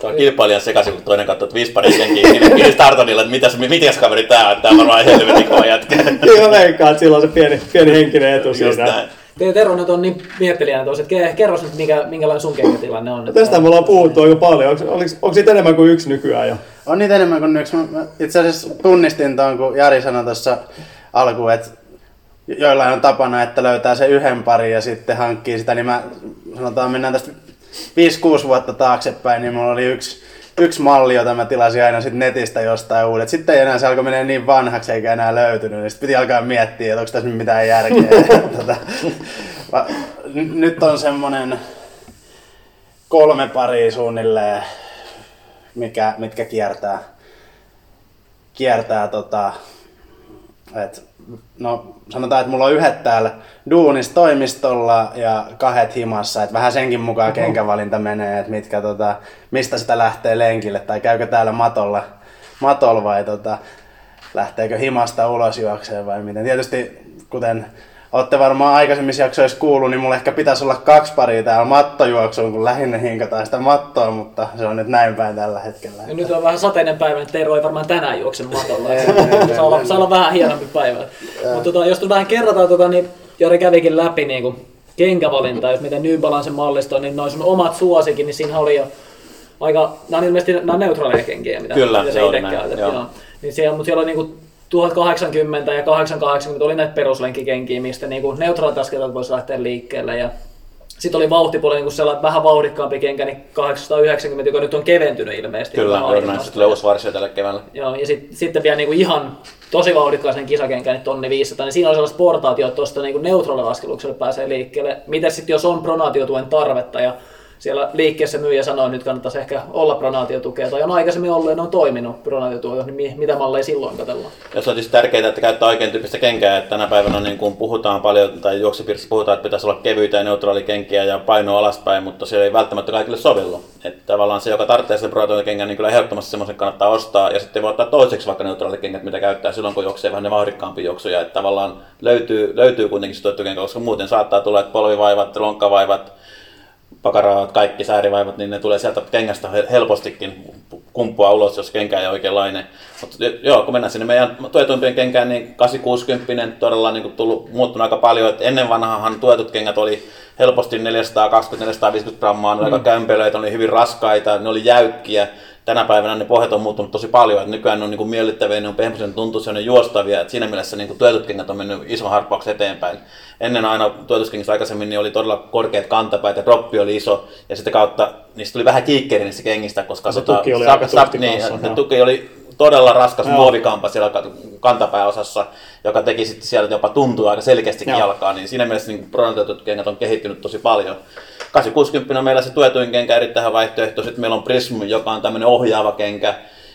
Tuo kilpailija sekaisin, kun toinen katsoo, että viisi pari kenkiä Kili Startonilla, että mitäs, mitäs kaveri tää on, tää on varmaan helvetin kova jätkä. Kyllä mä veikkaan, että sillä on se pieni, pieni henkinen etu Just siinä. näin. Te Tero nyt on niin miettelijänä tuossa, että ke- kerros nyt mikä, minkälainen sun kenkätilanne on. Tästä me ollaan puhuttu aika paljon. Onko, onko, onko siitä enemmän kuin yksi nykyään jo? On niitä enemmän kuin yksi. Mä Itse asiassa tunnistin tuon, kun Jari sanoi tuossa alkuun, että joillain on tapana, että löytää se yhden pari ja sitten hankkii sitä, niin mä sanotaan mennään tästä 5-6 vuotta taaksepäin, niin mulla oli yksi, yksi malli, jota mä tilasin aina sit netistä jostain uudet. Sitten ei enää se alkoi menee niin vanhaksi eikä enää löytynyt, niin sitten piti alkaa miettiä, että onko tässä mitään järkeä. tota, nyt on semmonen kolme paria suunnilleen, mikä, mitkä kiertää, kiertää tota, et, no sanotaan, että mulla on yhdet täällä duunissa toimistolla ja kahdet himassa, että vähän senkin mukaan kenkävalinta menee, että mitkä, tota, mistä sitä lähtee lenkille tai käykö täällä matolla, matolla vai tota, lähteekö himasta ulos juokseen vai miten. Tietysti kuten olette varmaan aikaisemmissa jaksoissa kuullut, niin mulla ehkä pitäisi olla kaksi paria täällä mattojuoksuun, kun lähinnä hinkataan sitä mattoa, mutta se on nyt näin päin tällä hetkellä. Ja nyt on vähän sateinen päivä, niin Tero ei varmaan tänään juokse matolla. Ei, saa, olla, saa olla vähän hienompi päivä. Mutta tota, jos tuota vähän kerrataan, tota, niin Jari kävikin läpi niin kuin kenkävalintaa, jos miten New Balance mallisto on, niin noin sun omat suosikin, niin siinä oli jo aika, nämä on ilmeisesti nämä on neutraaleja kenkiä, mitä, Kyllä, mitä se itse näin, käytät. joo. Joo. Niin siellä, mutta siellä oli niinku 1080 ja 880 oli näitä peruslenkkikenkiä, mistä niinku neutraalit askeleet voisi lähteä liikkeelle. Ja sitten oli vauhtipuoli niin sellainen vähän vauhdikkaampi kenkä, niin 890, joka nyt on keventynyt ilmeisesti. Kyllä. Sitten tulee uusi varsio tällä keväällä. Joo, ja sit, sitten vielä niinku ihan tosi vauhdikkaisen kisakenkään, niin tonni 500, niin siinä on sellaiset portaat, että tuosta niinku neutraalilla askeluksella pääsee liikkeelle. Miten sitten jos on pronaatiotuen tarvetta ja siellä liikkeessä myyjä sanoo, että nyt kannattaisi ehkä olla pronaatiotukea, tai on aikaisemmin ollut ja ne on toiminut pronaatiotuella, niin mi- mitä malleja silloin katsellaan? Ja se on tietysti tärkeää, että käyttää oikein tyyppistä kenkää. Että tänä päivänä niin kuin puhutaan paljon, tai juoksupiirissä puhutaan, että pitäisi olla kevyitä ja neutraalikenkiä ja painoa alaspäin, mutta se ei välttämättä kaikille sovellu. Että tavallaan se, joka tarvitsee sen pronaatiokengän, niin kyllä ehdottomasti semmoisen kannattaa ostaa. Ja sitten voi ottaa toiseksi vaikka neutraalikengät, mitä käyttää silloin, kun juoksee vähän ne vauhdikkaampia juoksuja. Että tavallaan löytyy, löytyy kuitenkin se koska muuten saattaa tulla, että polvivaivat, lonkkavaivat, pakaraavat, kaikki säärivaivat, niin ne tulee sieltä kengästä hel- helpostikin kumppua ulos, jos kenkä ei oikeanlainen. Mutta joo, kun mennään sinne meidän tuetuimpien kenkään, niin 860 todella niin kuin tullut, muuttunut aika paljon. Et ennen vanhahan tuetut kengät oli helposti 420-450 grammaa, ne mm. aika kämpelöitä, ne oli hyvin raskaita, ne oli jäykkiä. Tänä päivänä ne pohjat on muuttunut tosi paljon, että nykyään ne on niin kuin miellyttäviä, ne on pehmoisen tuntuisia, ne on juostavia, että siinä mielessä niin kuin tuetut kengät on mennyt ison harppauksen eteenpäin. Ennen aina tuetuskengissä aikaisemmin niin oli todella korkeat kantapäät ja droppi oli iso, ja sitä kautta niistä tuli vähän kiikkeri niistä kengistä, koska Se tuki oli aika tuhti niin, kanssa, tuki oli todella raskas Joo. muovikampa siellä ka- kantapääosassa, joka teki sitten siellä jopa tuntuu aika selkeästi Joo. jalkaa, niin siinä mielessä niin pronotetut kengät on kehittynyt tosi paljon. 860 on meillä se tuetuin kenkä erittäin vaihtoehto, sitten meillä on Prism, joka on tämmöinen ohjaava kenkä,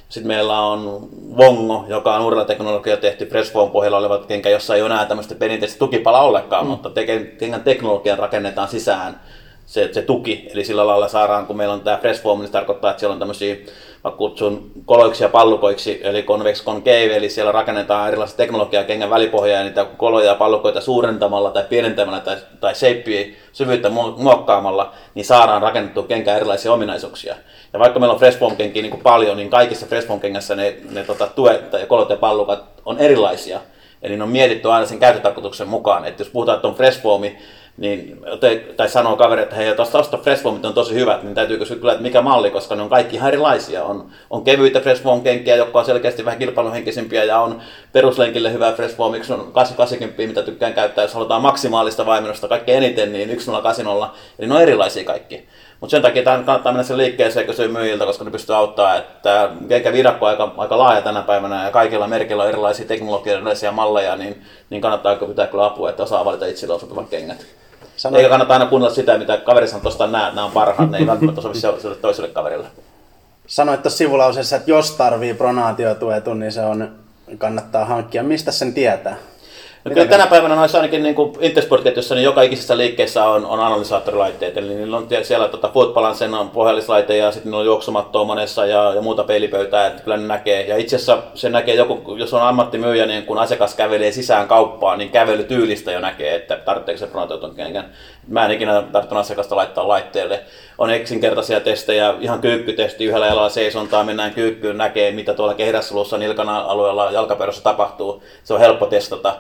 sitten meillä on Vongo, joka on uudella teknologialla tehty Freshfoam pohjalla oleva kenkä, jossa ei ole enää tämmöistä perinteistä tukipala ollenkaan, mm. mutta kengän teknologian rakennetaan sisään se, se tuki. Eli sillä lailla saadaan, kun meillä on tämä Freshfoam, niin se tarkoittaa, että siellä on tämmöisiä, mä kutsun koloiksi ja pallukoiksi, eli convex concave, eli siellä rakennetaan erilaisia teknologiaa kengän välipohjaa, ja niitä koloja ja pallukoita suurentamalla tai pienentämällä tai, tai shapeia, syvyyttä mu- muokkaamalla, niin saadaan rakennettua kenkään erilaisia ominaisuuksia. Ja vaikka meillä on Freshfoam-kenkiä niin paljon, niin kaikissa Freshfoam-kengässä ne, ne tota, tuet ja kolot ja pallukat on erilaisia. Eli ne on mietitty aina sen käyttötarkoituksen mukaan. Että jos puhutaan, että on Freshfoami, niin, tai sanoo kaveri, että hei, tuosta tosta Freshfomit on tosi hyvät, niin täytyy kysyä kyllä, että mikä malli, koska ne on kaikki ihan erilaisia. On, on kevyitä Freshform kenkiä, jotka on selkeästi vähän kilpailuhenkisempiä ja on peruslenkille hyvä Freshform, yksi on 880, mitä tykkään käyttää, jos halutaan maksimaalista vaimennusta kaikkein eniten, niin 1080, eli ne on erilaisia kaikki. Mutta sen takia tämän kannattaa mennä sen liikkeeseen kysyä myyjiltä, koska ne pystyy auttamaan, että kenkä viidakko aika, aika laaja tänä päivänä ja kaikilla merkillä on erilaisia teknologioita, erilaisia malleja, niin, niin kannattaa pitää kyllä apua, että osaa valita itselleen sopivat kengät. Sano... Eikä kannata aina kuunnella sitä, mitä kaveri sanoo tuosta näet, nämä on parhaat, ne ei välttämättä sovi sille toiselle kaverille. Sanoit tuossa sivulauseessa, että jos tarvii pronaatiotuetun, niin se on, kannattaa hankkia. Mistä sen tietää? No kyllä tänä päivänä noissa ainakin niin Intersport-ketjussa niin joka ikisessä liikkeessä on, on analysaattorilaitteet. Eli niillä on siellä tota, Footbalansen on pohjallislaite ja sitten niillä on juoksumattoa monessa ja, ja muuta peilipöytää, että kyllä ne näkee. Ja itse asiassa se näkee joku, jos on ammattimyyjä, niin kun asiakas kävelee sisään kauppaan, niin kävelytyylistä jo näkee, että tarvitseeko se pronaatioton kenenkään. Mä en ikinä tarvitse asiakasta laittaa laitteelle. On yksinkertaisia testejä, ihan kyykkytesti, yhdellä jalalla seisontaa, mennään kyykkyyn, näkee mitä tuolla kehrässulussa nilkana alueella jalkaperossa tapahtuu. Se on helppo testata.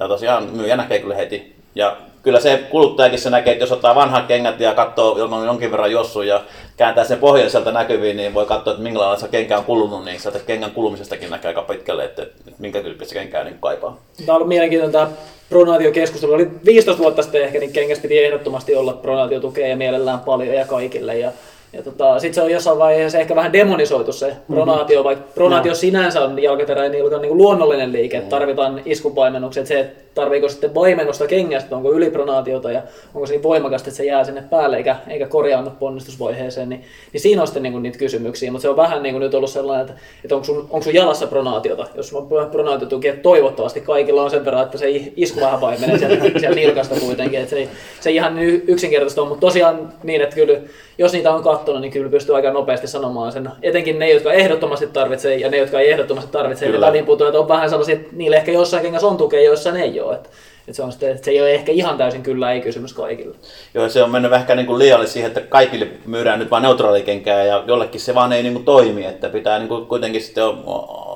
Ja tosiaan myyjä näkee kyllä heti. Ja kyllä se kuluttajakin se näkee, että jos ottaa vanhat kengät ja katsoo jonkin verran jossu ja kääntää sen pohjan sieltä näkyviin, niin voi katsoa, että minkälainen se kenkä on kulunut, niin sieltä kengän kulumisestakin näkee aika pitkälle, että, että minkä tyyppistä kenkää niin kaipaa. Tämä on ollut mielenkiintoinen tämä pronaatiokeskustelu. Oli 15 vuotta sitten ehkä, niin kengässä piti ehdottomasti olla pronaatiotukea ja mielellään paljon ja kaikille. Ja ja tota, sitten se on jossain vaiheessa ehkä vähän demonisoitu se mm-hmm. pronaatio, vaikka pronaatio no. sinänsä on jalkateräinen niin on niin luonnollinen liike, että tarvitaan iskupaimennukset, se, että tarviiko sitten vaimennusta kengästä, onko ylipronaatiota ja onko se niin voimakasta, että se jää sinne päälle eikä, eikä korjaannu ponnistusvaiheeseen, niin, niin siinä on sitten niin niitä kysymyksiä, mutta se on vähän niin kuin nyt ollut sellainen, että, että onko, sun, onko sun jalassa pronaatiota, jos on pronaatiotuki, että toivottavasti kaikilla on sen verran, että se isku vähän vaimenee sieltä, sieltä nilkasta kuitenkin, että se ei, se ei ihan yksinkertaista on, mutta tosiaan niin, että kyllä jos niitä on katsonut, niin kyllä pystyy aika nopeasti sanomaan sen. Etenkin ne, jotka ehdottomasti tarvitsee ja ne, jotka ei ehdottomasti tarvitse, niin väliinputoajat on vähän sellaisia, että niille ehkä jossain kengässä on tukea, joissain ei ole. Että, että se, on sitten, että se ei ole ehkä ihan täysin kyllä ei kysymys kaikille. Joo, se on mennyt vähän niin kuin liialle siihen, että kaikille myydään nyt vain neutraalikenkää ja jollekin se vaan ei niin kuin toimi, että pitää niin kuin kuitenkin sitten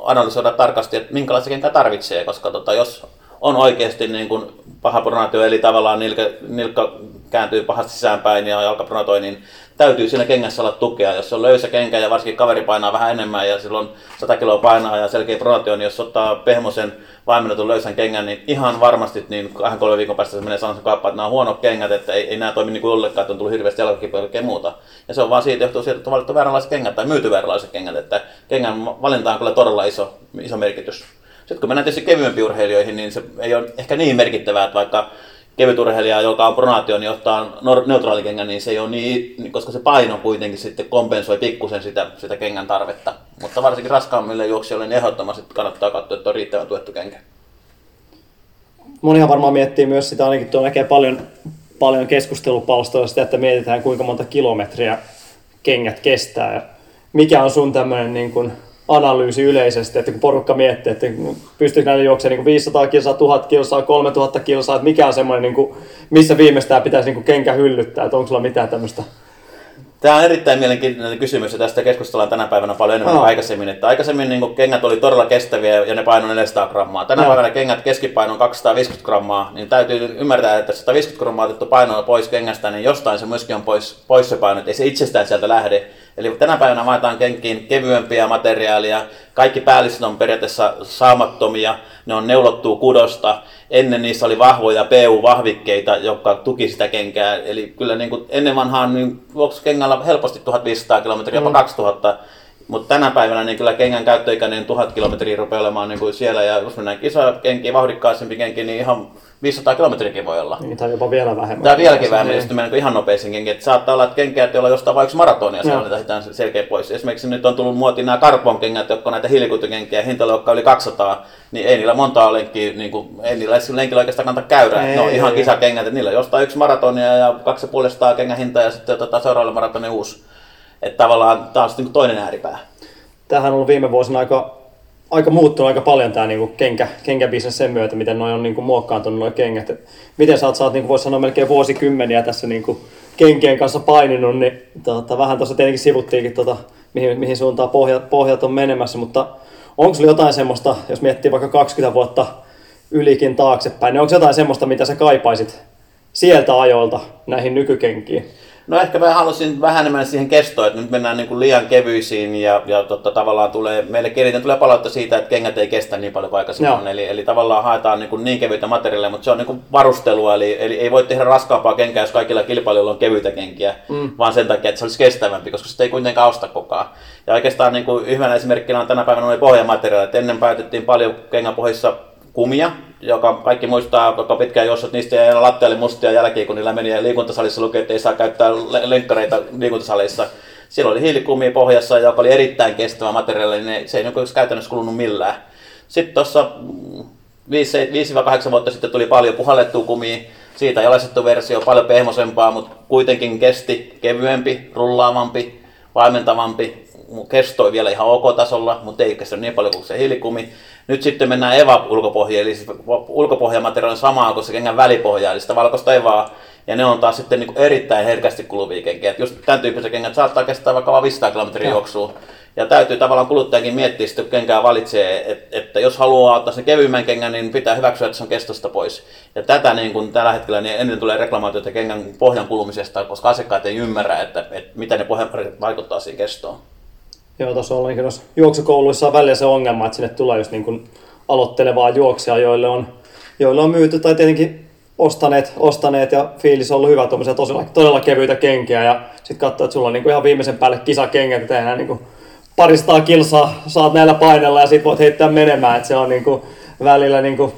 analysoida tarkasti, että minkälaista kenkää tarvitsee, koska tota, jos on oikeasti niin kuin paha pronaatio, eli tavallaan nilkka, nilkka kääntyy pahasti sisäänpäin ja jalka pronatoi, niin täytyy siinä kengässä olla tukea. Jos on löysä kenkä ja varsinkin kaveri painaa vähän enemmän ja silloin 100 kiloa painaa ja selkeä pronatio, niin jos ottaa pehmosen vaimennetun löysän kengän, niin ihan varmasti niin kahden kolmen viikon päästä se menee sanomaan kauppaan, että nämä on huonot kengät, että ei, ei nämä toimi niin kuin ollenkaan, että on tullut hirveästi jalkakipuja ja muuta. Ja se on vaan siitä johtuu siitä, että on valittu vääränlaiset kengät tai myyty vääränlaiset kengät, että kengän valinta on kyllä todella iso, iso merkitys. Sitten kun mennään tietysti kevyempiin urheilijoihin, niin se ei ole ehkä niin merkittävää, että vaikka kevyturheilija, joka on pronaatio, niin ottaa neutraalikengän, niin se ei ole niin, niin, koska se paino kuitenkin sitten kompensoi pikkusen sitä, sitä kengän tarvetta. Mutta varsinkin raskaammille juoksijoille niin ehdottomasti kannattaa katsoa, että on riittävän tuettu kenkä. Monihan varmaan miettii myös sitä, ainakin tuo näkee paljon, paljon keskustelupalstoja sitä, että mietitään kuinka monta kilometriä kengät kestää. Ja mikä on sun tämmöinen niin kuin analyysi yleisesti, että kun porukka miettii, että pystyykö näille juoksemaan niin 500 kilsaa, 1000 kilsaa, 3000 kilsaa, että mikä on semmoinen, niin kuin, missä viimeistään pitäisi niin kenkä hyllyttää, että onko sulla mitään tämmöistä Tämä on erittäin mielenkiintoinen kysymys ja tästä keskustellaan tänä päivänä paljon enemmän kuin aikaisemmin. Että aikaisemmin niin kengät oli todella kestäviä ja ne painoi 400 grammaa. Tänä no. päivänä kengät keskipaino on 250 grammaa, niin täytyy ymmärtää, että 150 grammaa otettu painoa pois kengästä, niin jostain se myöskin on pois, pois se paino, ei se itsestään sieltä lähde. Eli tänä päivänä vaihdetaan kenkiin kevyempiä materiaalia, kaikki päälliset on periaatteessa saamattomia, ne on neulottua kudosta, ennen niissä oli vahvoja PU-vahvikkeita, jotka tuki sitä kenkää. Eli kyllä niin kuin ennen vanhaan niin kengällä helposti 1500 kilometriä, jopa mm. 2000 mutta tänä päivänä niin kyllä kengän käyttöikäinen tuhat kilometriä rupeaa olemaan niin kuin siellä. Ja jos mennään kenkiä, vauhdikkaisempi kenki, niin ihan 500 kilometriäkin voi olla. Niin, tai jopa vielä vähemmän. Tai vieläkin vähemmän, jos mennään ihan nopeisiin kenkiin. Että saattaa olla, että kenkiä, joilla jostain vaikka maratonia, se on selkeä pois. Esimerkiksi nyt on tullut muotiin nämä carbon kengät, jotka on näitä hiilikuitukenkiä, hintaluokka yli 200, niin ei niillä montaa lenkkiä, niin kuin, ei niillä edes lenkillä oikeastaan kannata käydä. Ei, ne on ihan kisakengät, että niillä jostain yksi maratonia ja 250 kengän hinta ja sitten otetaan seuraavalle maratonin uusi. Että tavallaan taas niin toinen ääripää. Tähän on ollut viime vuosina aika, aika muuttunut aika paljon tämä niinku kenkä, kenkäbisnes sen myötä, miten noin on niinku muokkaantunut nuo kengät. Et miten sä oot, sä oot niinku voisi sanoa melkein vuosikymmeniä tässä niinku kenkien kanssa paininut, niin tota, vähän tuossa tietenkin sivuttiinkin, tota, mihin, mihin suuntaan pohjat, pohjat on menemässä, mutta onko sulla jotain semmoista, jos miettii vaikka 20 vuotta ylikin taaksepäin, niin onko jotain semmoista, mitä sä kaipaisit sieltä ajoilta näihin nykykenkiin? No ehkä mä halusin vähän enemmän siihen kestoon, että nyt mennään niin kuin liian kevyisiin ja, ja totta, tavallaan tulee, meille eniten tulee palautta siitä, että kengät ei kestä niin paljon kuin aikaisemmin. Eli, eli tavallaan haetaan niin, kuin niin kevyitä materiaaleja, mutta se on niin kuin varustelua, eli, eli ei voi tehdä raskaampaa kenkää, jos kaikilla kilpailijoilla on kevyitä kenkiä, mm. vaan sen takia, että se olisi kestävämpi, koska sitä ei kuitenkaan osta koko ajan. Ja oikeastaan niin kuin hyvänä esimerkkinä on tänä päivänä nuo pohjamateriaalit. Ennen päätettiin paljon kengän pohjissa kumia, joka kaikki muistaa, koko pitkään juossut niistä ja lattialle mustia jälkiä, kun niillä meni ja liikuntasalissa luki, että ei saa käyttää lenkkareita liikuntasalissa. Silloin oli hiilikumia pohjassa, joka oli erittäin kestävä materiaali, niin se ei niin käytännössä kulunut millään. Sitten tuossa 5-8 vuotta sitten tuli paljon puhallettua kumia, siitä jalostettu versio, paljon pehmosempaa, mutta kuitenkin kesti kevyempi, rullaavampi, vaimentavampi, kestoi vielä ihan ok-tasolla, mutta ei kestä niin paljon kuin se hiilikumi. Nyt sitten mennään EVA-ulkopohjaan, eli siis ulkopohjamateriaali on samaa kuin se kengän välipohja, eli sitä valkoista EVAa, ja ne on taas sitten niin erittäin herkästi kuluvia kenkiä. Just tämän tyyppiset kengät saattaa kestää vaikka vain 500 kilometriä juoksua. Ja täytyy tavallaan kuluttajakin miettiä, sitten kun kenkää valitsee, että, että jos haluaa ottaa sen kevyemmän kengän, niin pitää hyväksyä, että se on kestosta pois. Ja tätä niin kuin tällä hetkellä niin ennen tulee reklamaatioita kengän pohjan kulumisesta, koska asiakkaat ei ymmärrä, että, että mitä ne pohjan vaikuttaa siihen kestoon. Joo, tuossa on niin juoksukouluissa on välillä se ongelma, että sinne tulee just niin kuin aloittelevaa juoksia, joille on, joille on myyty tai tietenkin ostaneet, ostaneet ja fiilis on ollut hyvä tuommoisia todella, todella kevyitä kenkiä ja sitten katsoo, että sulla on niin kuin ihan viimeisen päälle kisakengät, että tehdään niin kuin paristaa kilsaa, saat näillä painella ja sitten voit heittää menemään, että se on niin kuin välillä niin kuin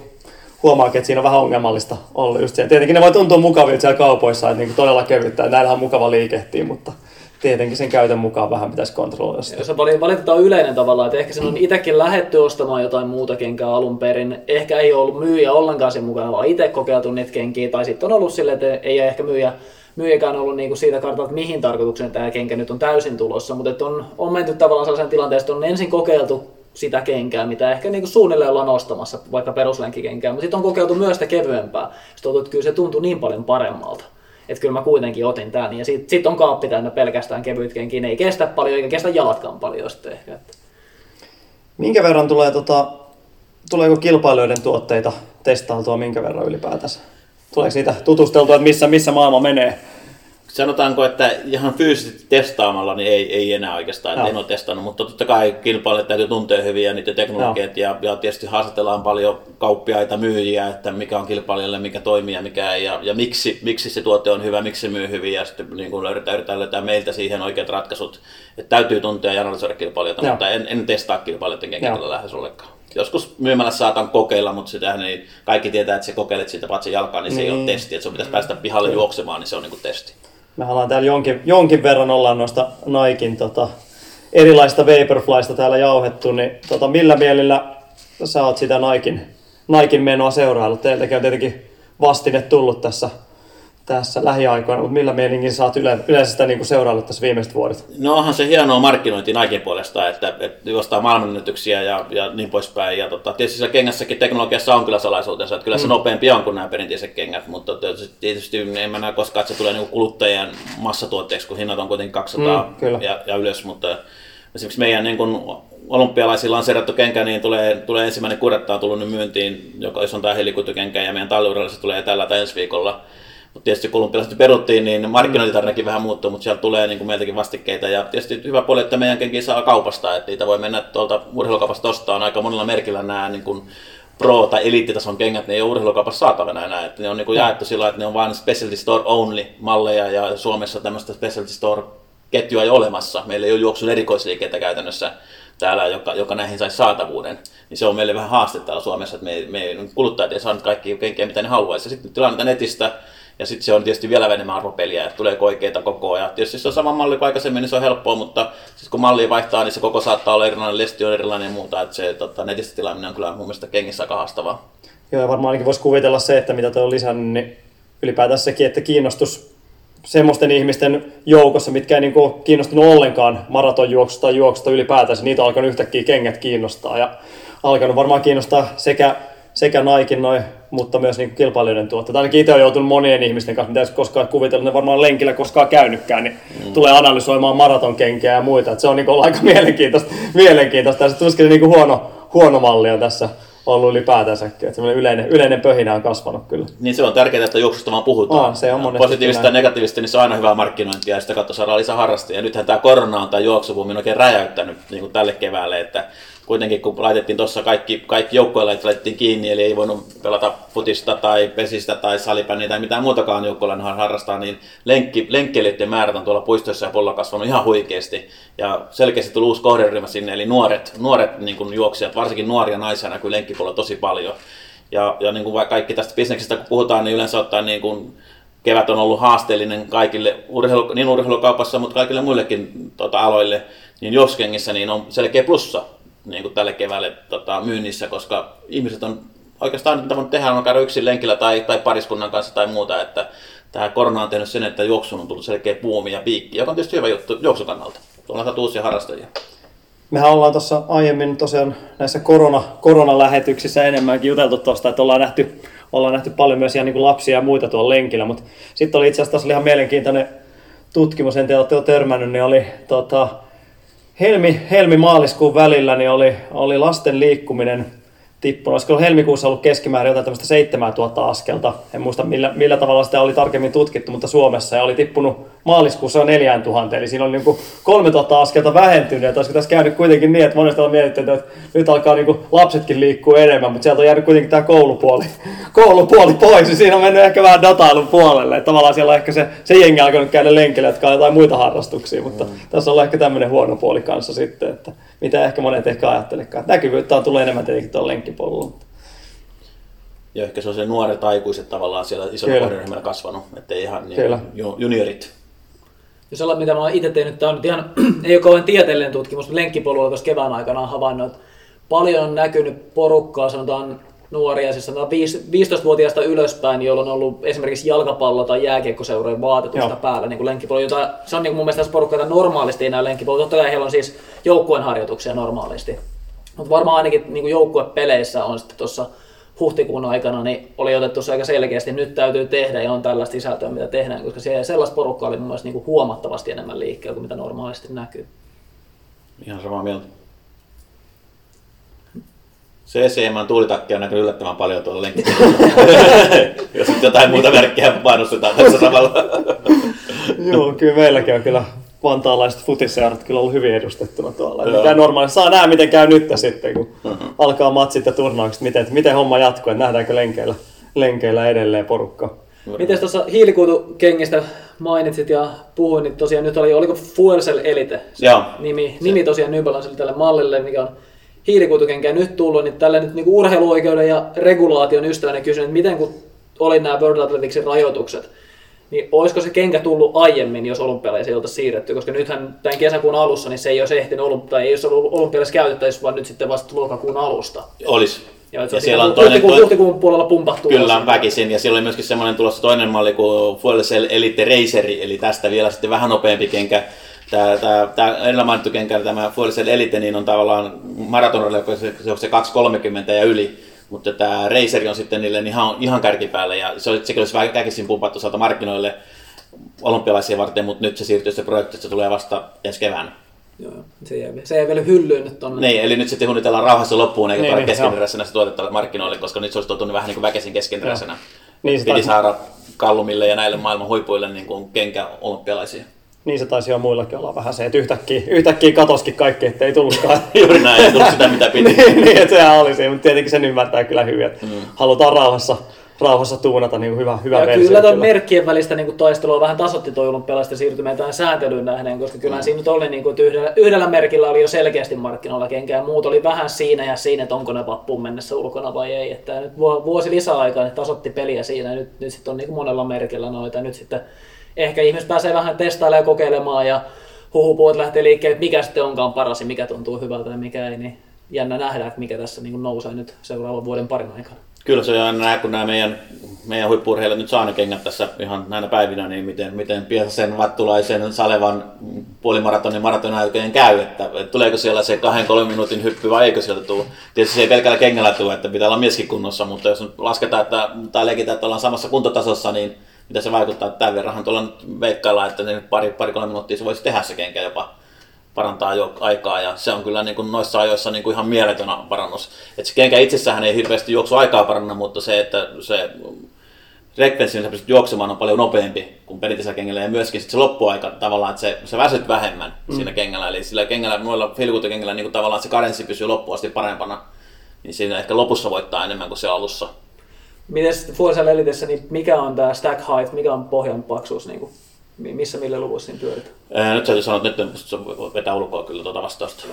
huomaakin, että siinä on vähän ongelmallista ollut just se. Tietenkin ne voi tuntua mukavilta siellä kaupoissa, että niin kuin todella kevyttä, näillähän on mukava liikehtiä, mutta tietenkin sen käytön mukaan vähän pitäisi kontrolloida sitä. Se valitetaan yleinen tavalla, että ehkä sen on itsekin lähetty ostamaan jotain muuta kenkää alun perin. Ehkä ei ollut myyjä ollenkaan sen mukana, vaan itse kokeiltu niitä kenkiä. Tai sitten on ollut silleen, että ei ehkä myyjä, myyjäkään ollut niinku siitä kartalta, että mihin tarkoitukseen tämä kenkä nyt on täysin tulossa. Mutta on, on menty tavallaan sellaisen tilanteeseen, että on ensin kokeiltu sitä kenkää, mitä ehkä niinku suunnilleen ollaan ostamassa, vaikka peruslenkkikenkää. Mutta sitten on kokeiltu myös sitä kevyempää. Sitten tuntuu, että kyllä se tuntui niin paljon paremmalta että kyllä mä kuitenkin otin tämän. Ja sitten sit on kaappi täynnä pelkästään kevyt kenkiä. Ne ei kestä paljon eikä kestä jalatkaan paljon sitten ehkä. Minkä verran tulee, tota, tuleeko kilpailijoiden tuotteita testailtua, minkä verran ylipäätänsä? Tuleeko niitä tutusteltua, että missä, missä maailma menee? Sanotaanko, että ihan fyysisesti testaamalla niin ei, ei enää oikeastaan, että en ole testannut, mutta totta kai kilpailijat täytyy tuntea hyvin ja niiden teknologiat ja, ja tietysti haastatellaan paljon kauppiaita, myyjiä, että mikä on kilpailijalle, mikä toimii ja mikä ei ja, ja miksi, miksi se tuote on hyvä, miksi se myy hyvin ja sitten niin kuin löydetään, yritetään löytää meiltä siihen oikeat ratkaisut, että täytyy tuntea ja analysoida kilpailijoita, Joo. mutta en, en testaa kilpailijoiden kenkällä lähes ollenkaan. Joskus myymällä saatan kokeilla, mutta sitähän ei, kaikki tietää, että se kokeilet siitä patsin jalkaan, niin se niin. ei ole niin. testi. Että sun pitäisi päästä pihalle juoksemaan, niin se on niin kuin testi me ollaan täällä jonkin, jonkin verran ollaan noista Naikin tota, erilaista Vaporflysta täällä jauhettu, niin tota, millä mielillä sä oot sitä Naikin, Naikin menoa seuraillut? Teiltäkin on tietenkin vastine tullut tässä tässä lähiaikoina, mutta millä mielinkin sä oot yle, yleensä sitä niin seuraillut tässä viimeiset vuodet? No onhan se hienoa markkinointi Naikin puolesta, että, että juostaa maailmanennätyksiä ja, ja niin poispäin. Ja tota, tietysti siellä kengässäkin teknologiassa on kyllä salaisuutensa, että kyllä se mm. nopeampi on kuin nämä perinteiset kengät, mutta tietysti en mä näe koskaan, että se tulee niin kuluttajien massatuotteeksi, kun hinnat on kuitenkin 200 mm, ja, ja, ylös, mutta esimerkiksi meidän niin kuin olympialaisilla lanseerattu kenkä, niin tulee, tulee ensimmäinen kuretta on tullut nyt myyntiin, joka on tämä helikutukenkä ja meidän talliuralla tulee tällä tai ensi viikolla mutta tietysti kun olympialaiset peruttiin, niin markkinointitarinakin vähän muuttuu, mutta siellä tulee niin kuin meiltäkin vastikkeita. Ja tietysti hyvä puoli, että meidän kenkiä saa kaupasta, että niitä voi mennä tuolta urheilukaupasta ostaa. On aika monella merkillä nämä niin kuin pro- tai eliittitason kengät, ne ei ole urheilukaupassa saatavana enää. Että ne on niin kuin jaettu sillä että ne on vain specialty store only malleja ja Suomessa tämmöistä specialty store ketjua ei ole olemassa. Meillä ei ole juoksun erikoisliikkeitä käytännössä täällä, joka, joka näihin saisi saatavuuden, niin se on meille vähän haastetta Suomessa, että me, me kuluttajat ei saa kaikki kenkiä, mitä ne haluaisi. Sitten tilannetta netistä, ja sitten se on tietysti vielä enemmän arvopeliä, että tulee oikeita kokoa. Ja tietysti se on sama malli kuin aikaisemmin, niin se on helppoa, mutta siis kun malli vaihtaa, niin se koko saattaa olla erilainen, lesti on erilainen ja muuta. Että se tota, netistä tilaaminen on kyllä mun mielestä kengissä aika haastavaa. Joo, ja varmaan ainakin voisi kuvitella se, että mitä tuo on lisännyt, niin ylipäätään sekin, että kiinnostus semmoisten ihmisten joukossa, mitkä ei niin ole kiinnostunut ollenkaan maratonjuoksusta tai juoksusta ylipäätänsä, niitä on alkanut yhtäkkiä kengät kiinnostaa. Ja alkanut varmaan kiinnostaa sekä sekä Naikin noin, mutta myös niin kilpailijoiden tuotteet. Ainakin itse olen joutunut monien ihmisten kanssa, mitä koskaan kuvitella, ne varmaan lenkillä koskaan käynytkään, niin mm. tulee analysoimaan maratonkenkiä ja muita. Et se on niin ollut aika mielenkiintoista. mielenkiintoista. Ja se tuskin niin huono, huono malli on tässä, ollut ylipäätänsäkin. Että yleinen, yleinen pöhinä on kasvanut kyllä. Niin se on tärkeää, että juoksusta vaan puhutaan. On, se on monesti Positiivista ja negatiivista, niin se on aina hyvää markkinointia ja sitä kautta saadaan lisää harrastajia. Ja nythän tämä korona on tämä juoksuvuomi oikein räjäyttänyt niin kuin tälle keväälle, että kuitenkin kun laitettiin tuossa kaikki, kaikki joukkueet laitettiin kiinni, eli ei voinut pelata futista tai pesistä tai salibändiä tai mitään muutakaan joukkueella harrastaa, niin lenkki, lenkkeilijöiden määrät on tuolla puistoissa ja puolella kasvanut ihan huikeasti. Ja selkeästi tuli uusi kohderyhmä sinne, eli nuoret, nuoret niin kuin juoksijat, varsinkin nuoria naisia näkyy lenkkipuolella tosi paljon. Ja, ja niin kuin kaikki tästä bisneksestä kun puhutaan, niin yleensä ottaen niin kuin kevät on ollut haasteellinen kaikille, urheilu, niin urheilukaupassa, mutta kaikille muillekin tota, aloille, niin juoksukengissä niin on selkeä plussa niin kuin tälle keväälle tota, myynnissä, koska ihmiset on oikeastaan mitä tehdä, on käydä yksin lenkillä tai, tai pariskunnan kanssa tai muuta, että tämä korona on tehnyt sen, että juoksuun on tullut selkeä buumi ja piikki, joka on tietysti hyvä juttu juoksukannalta. Tuolla on saatu uusia harrastajia. Mehän ollaan tuossa aiemmin tosiaan näissä korona, koronalähetyksissä enemmänkin juteltu tuosta, että ollaan nähty, ollaan nähty paljon myös ihan niin lapsia ja muita tuolla lenkillä, mutta sitten oli itse asiassa ihan mielenkiintoinen tutkimus, en tiedä, olette törmännyt, niin oli tota, helmi, helmi-maaliskuun välillä niin oli, oli lasten liikkuminen tippunut. Olisiko helmikuussa ollut keskimäärin jotain tämmöistä 7000 askelta. En muista millä, millä tavalla sitä oli tarkemmin tutkittu, mutta Suomessa ja oli tippunut maaliskuussa jo 4000. Eli siinä oli niin kuin 3000 askelta vähentynyt. Ja olisiko tässä käynyt kuitenkin niin, että monesti on mietitty, että nyt alkaa niin lapsetkin liikkua enemmän, mutta sieltä on jäänyt kuitenkin tämä koulupuoli, koulupuoli pois. Ja siinä on mennyt ehkä vähän datailun puolelle. Että tavallaan siellä on ehkä se, se jengi alkanut käydä lenkillä, jotka on jotain muita harrastuksia, mutta mm. tässä on ehkä tämmöinen huono puoli kanssa sitten, että mitä ehkä monet ehkä ajattelekaan. Näkyvyyttä on tullut enemmän tietenkin tuolla lenkkipuolella. Ja ehkä se on se nuoret aikuiset tavallaan siellä isolla kohderyhmällä kasvanut, ettei ihan niin juniorit. Ja sellainen, mitä mä oon itse tehnyt, tämä on nyt ihan, ei ole kauhean tieteellinen tutkimus, mutta lenkkipolulla tuossa kevään aikana on havainnut, että paljon on näkynyt porukkaa, sanotaan nuoria, siis sanotaan viis- 15-vuotiaasta ylöspäin, joilla on ollut esimerkiksi jalkapallo- tai jääkiekkoseurojen vaatetusta Joo. päällä niin lenkkipolulla, jota se on niin kuin mun mielestä tässä porukka, jota normaalisti ei näy lenkkipolulla. Totta kai heillä on siis joukkueen harjoituksia normaalisti. Mutta varmaan ainakin niin kuin joukkuepeleissä on sitten tuossa huhtikuun aikana, niin oli otettu se aika selkeästi, nyt täytyy tehdä ja on tällaista sisältöä, mitä tehdään, koska siellä sellaista porukkaa oli mun mielestä niin kuin huomattavasti enemmän liikkeellä kuin mitä normaalisti näkyy. Ihan samaa mieltä. CCM tuulitakkia on näkynyt yllättävän paljon tuolla lenkillä. Jos jotain muuta merkkiä mainostetaan tässä samalla. Joo, kyllä meilläkin on kyllä vantaalaiset futiseurat kyllä ollut hyvin edustettuna tuolla. Joo. Mikä normaali, saa nähdä miten käy nyt sitten, kun alkaa matsit ja turnaukset, miten, miten homma jatkuu, että nähdäänkö lenkeillä, lenkeillä edelleen porukkaa. Miten tuossa hiilikuitukengistä mainitsit ja puhuin, niin tosiaan nyt oli, oliko Fuel Cell Elite se Joo. nimi, nimi tosiaan New Balancelle tälle mallille, mikä on hiilikuitukenkä nyt tullut, niin tällä nyt niinku urheiluoikeuden ja regulaation ystävänä kysyn, että miten kun oli nämä World Athleticsin rajoitukset, niin olisiko se kenkä tullut aiemmin, jos olympialaisia oltaisiin siirretty, koska nythän tämän kesäkuun alussa niin se ei olisi ehtinyt olymp- tai ei olisi ollut olympialaisissa käytettävissä, vaan nyt sitten vasta lokakuun alusta. Olisi. Ja, Ja siellä on toinen, huhtikuun, huhtikuun puolella pumpahtuu. Kyllä, väkisin. Ja siellä oli myöskin semmoinen tulossa toinen malli kuin Fuel Cell Elite Raceri, eli tästä vielä sitten vähän nopeampi kenkä. Tämä, tämä, tämä edellä mainittu kenkä, tämä Fuel Cell Elite, niin on tavallaan joka se, se on se 2.30 ja yli. Mutta tämä Raceri on sitten niille ihan, ihan kärkipäälle ja se oli, sekin olisi vähän väkisin pumpattu sieltä markkinoille olympialaisia varten, mutta nyt se siirtyy se projekti, että se tulee vasta ensi keväänä. Joo, joo. se jäi, se jäi vielä hyllyyn nyt tonne. Niin, eli nyt sitten suunnitellaan rauhassa loppuun, eikä Niin, tuoda niin, keskeneräisenä se tuotettavalle markkinoille, koska nyt se olisi tuotu vähän niin kuin väkisin keskeneräisenä. Niin se Piti saada Kallumille ja näille maailman huipuille niin kuin kenkä olympialaisia. Niin se taisi jo muillakin olla vähän se, että yhtäkkiä, yhtäkkiä katoskin kaikki, että ei tullutkaan. Juuri näin, ei tullut sitä mitä piti. niin, niin, että sehän oli siinä, mutta tietenkin sen ymmärtää kyllä hyvin, että mm. halutaan rauhassa, rauhassa tuunata niin hyvä, hyvä Ja versio. kyllä tuon merkkien välistä niin taistelua vähän tasotti tuo olympialaisten siirtymään tähän sääntelyyn nähden, koska kyllähän siinä nyt oli, niin kuin, että yhdellä, yhdellä merkillä oli jo selkeästi markkinoilla kenkä ja muut oli vähän siinä ja siinä, että onko ne vappuun mennessä ulkona vai ei. Että nyt vu- vuosi lisäaikaa ne tasotti peliä siinä ja nyt, nyt sitten on niin kuin monella merkillä noita nyt sitten ehkä ihmiset pääsee vähän testailemaan ja kokeilemaan ja huhupuot lähtee liikkeelle, että mikä sitten onkaan paras ja mikä tuntuu hyvältä ja mikä ei, niin jännä nähdä, että mikä tässä niin nousee nyt seuraavan vuoden parin aikana. Kyllä se on aina näin, kun nämä meidän, meidän huippurheilijat nyt saa ne kengät tässä ihan näinä päivinä, niin miten, miten Piesasen, Vattulaisen, Salevan puolimaratonin maratonaikojen käy, että, että, tuleeko siellä se kahden kolmen minuutin hyppy vai eikö sieltä tule. Tietysti se ei pelkällä kengällä tule, että pitää olla mieskin kunnossa, mutta jos lasketaan että, tai leikitään, että ollaan samassa kuntotasossa, niin mitä se vaikuttaa, että tämän verranhan tuolla nyt veikkaillaan, että nyt pari, pari kolme minuuttia se voisi tehdä se kenkä jopa. parantaa jo aikaa ja se on kyllä niin kuin noissa ajoissa niin kuin ihan mieletön parannus. Et se kenkä itsessään ei hirveästi juoksu aikaa paranna, mutta se, että se frekvenssi, millä pystyt juoksemaan, on paljon nopeampi kuin perinteisellä kengällä ja myöskin sit se loppuaika tavallaan, että se, se väsyt vähemmän mm. siinä kengällä. Eli sillä kengällä, noilla filkutukengällä niin kuin tavallaan se karenssi pysyy loppuun asti parempana, niin siinä ehkä lopussa voittaa enemmän kuin se alussa. Miten sitten Fuerza Elitessä, niin mikä on tämä stack height, mikä on pohjan paksuus, niin kuin, mi- missä millä luvussa siinä pyörit? Ää, nyt täytyy sanoa, että nyt se vetää ulkoa kyllä tuota vastausta.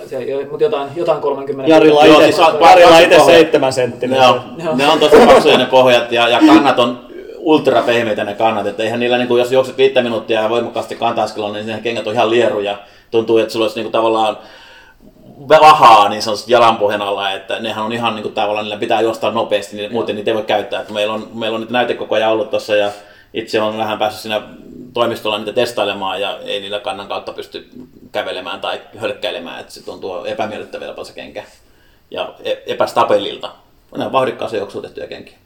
Mutta jotain, jotain 30. Jarilla Joo, itse, siis Jarilla itse pohjat. seitsemän senttinen. Ne on, ne on tosi paksuja ne pohjat ja, ja kannat on ultra pehmeitä ne kannat, että eihän niillä, niin kuin, jos juokset viittä minuuttia ja voimakkaasti kantaiskelua, niin ne kengät on ihan lieruja. Tuntuu, että sulla olisi niin kuin, tavallaan vahaa niin sanotusti jalan pohjan alla, että nehän on ihan niin kuin, tavallaan, niillä pitää juosta nopeasti, niin muuten niitä ei voi käyttää. Että meillä, on, meillä on nyt näytekokoja ollut tuossa ja itse on vähän päässyt siinä toimistolla niitä testailemaan ja ei niillä kannan kautta pysty kävelemään tai hölkkäilemään, että se tuntuu epämiellyttävältä se kenkä ja e- epästabelilta. Ne on vauhdikkaaseen juoksuun tehtyjä kenkiä.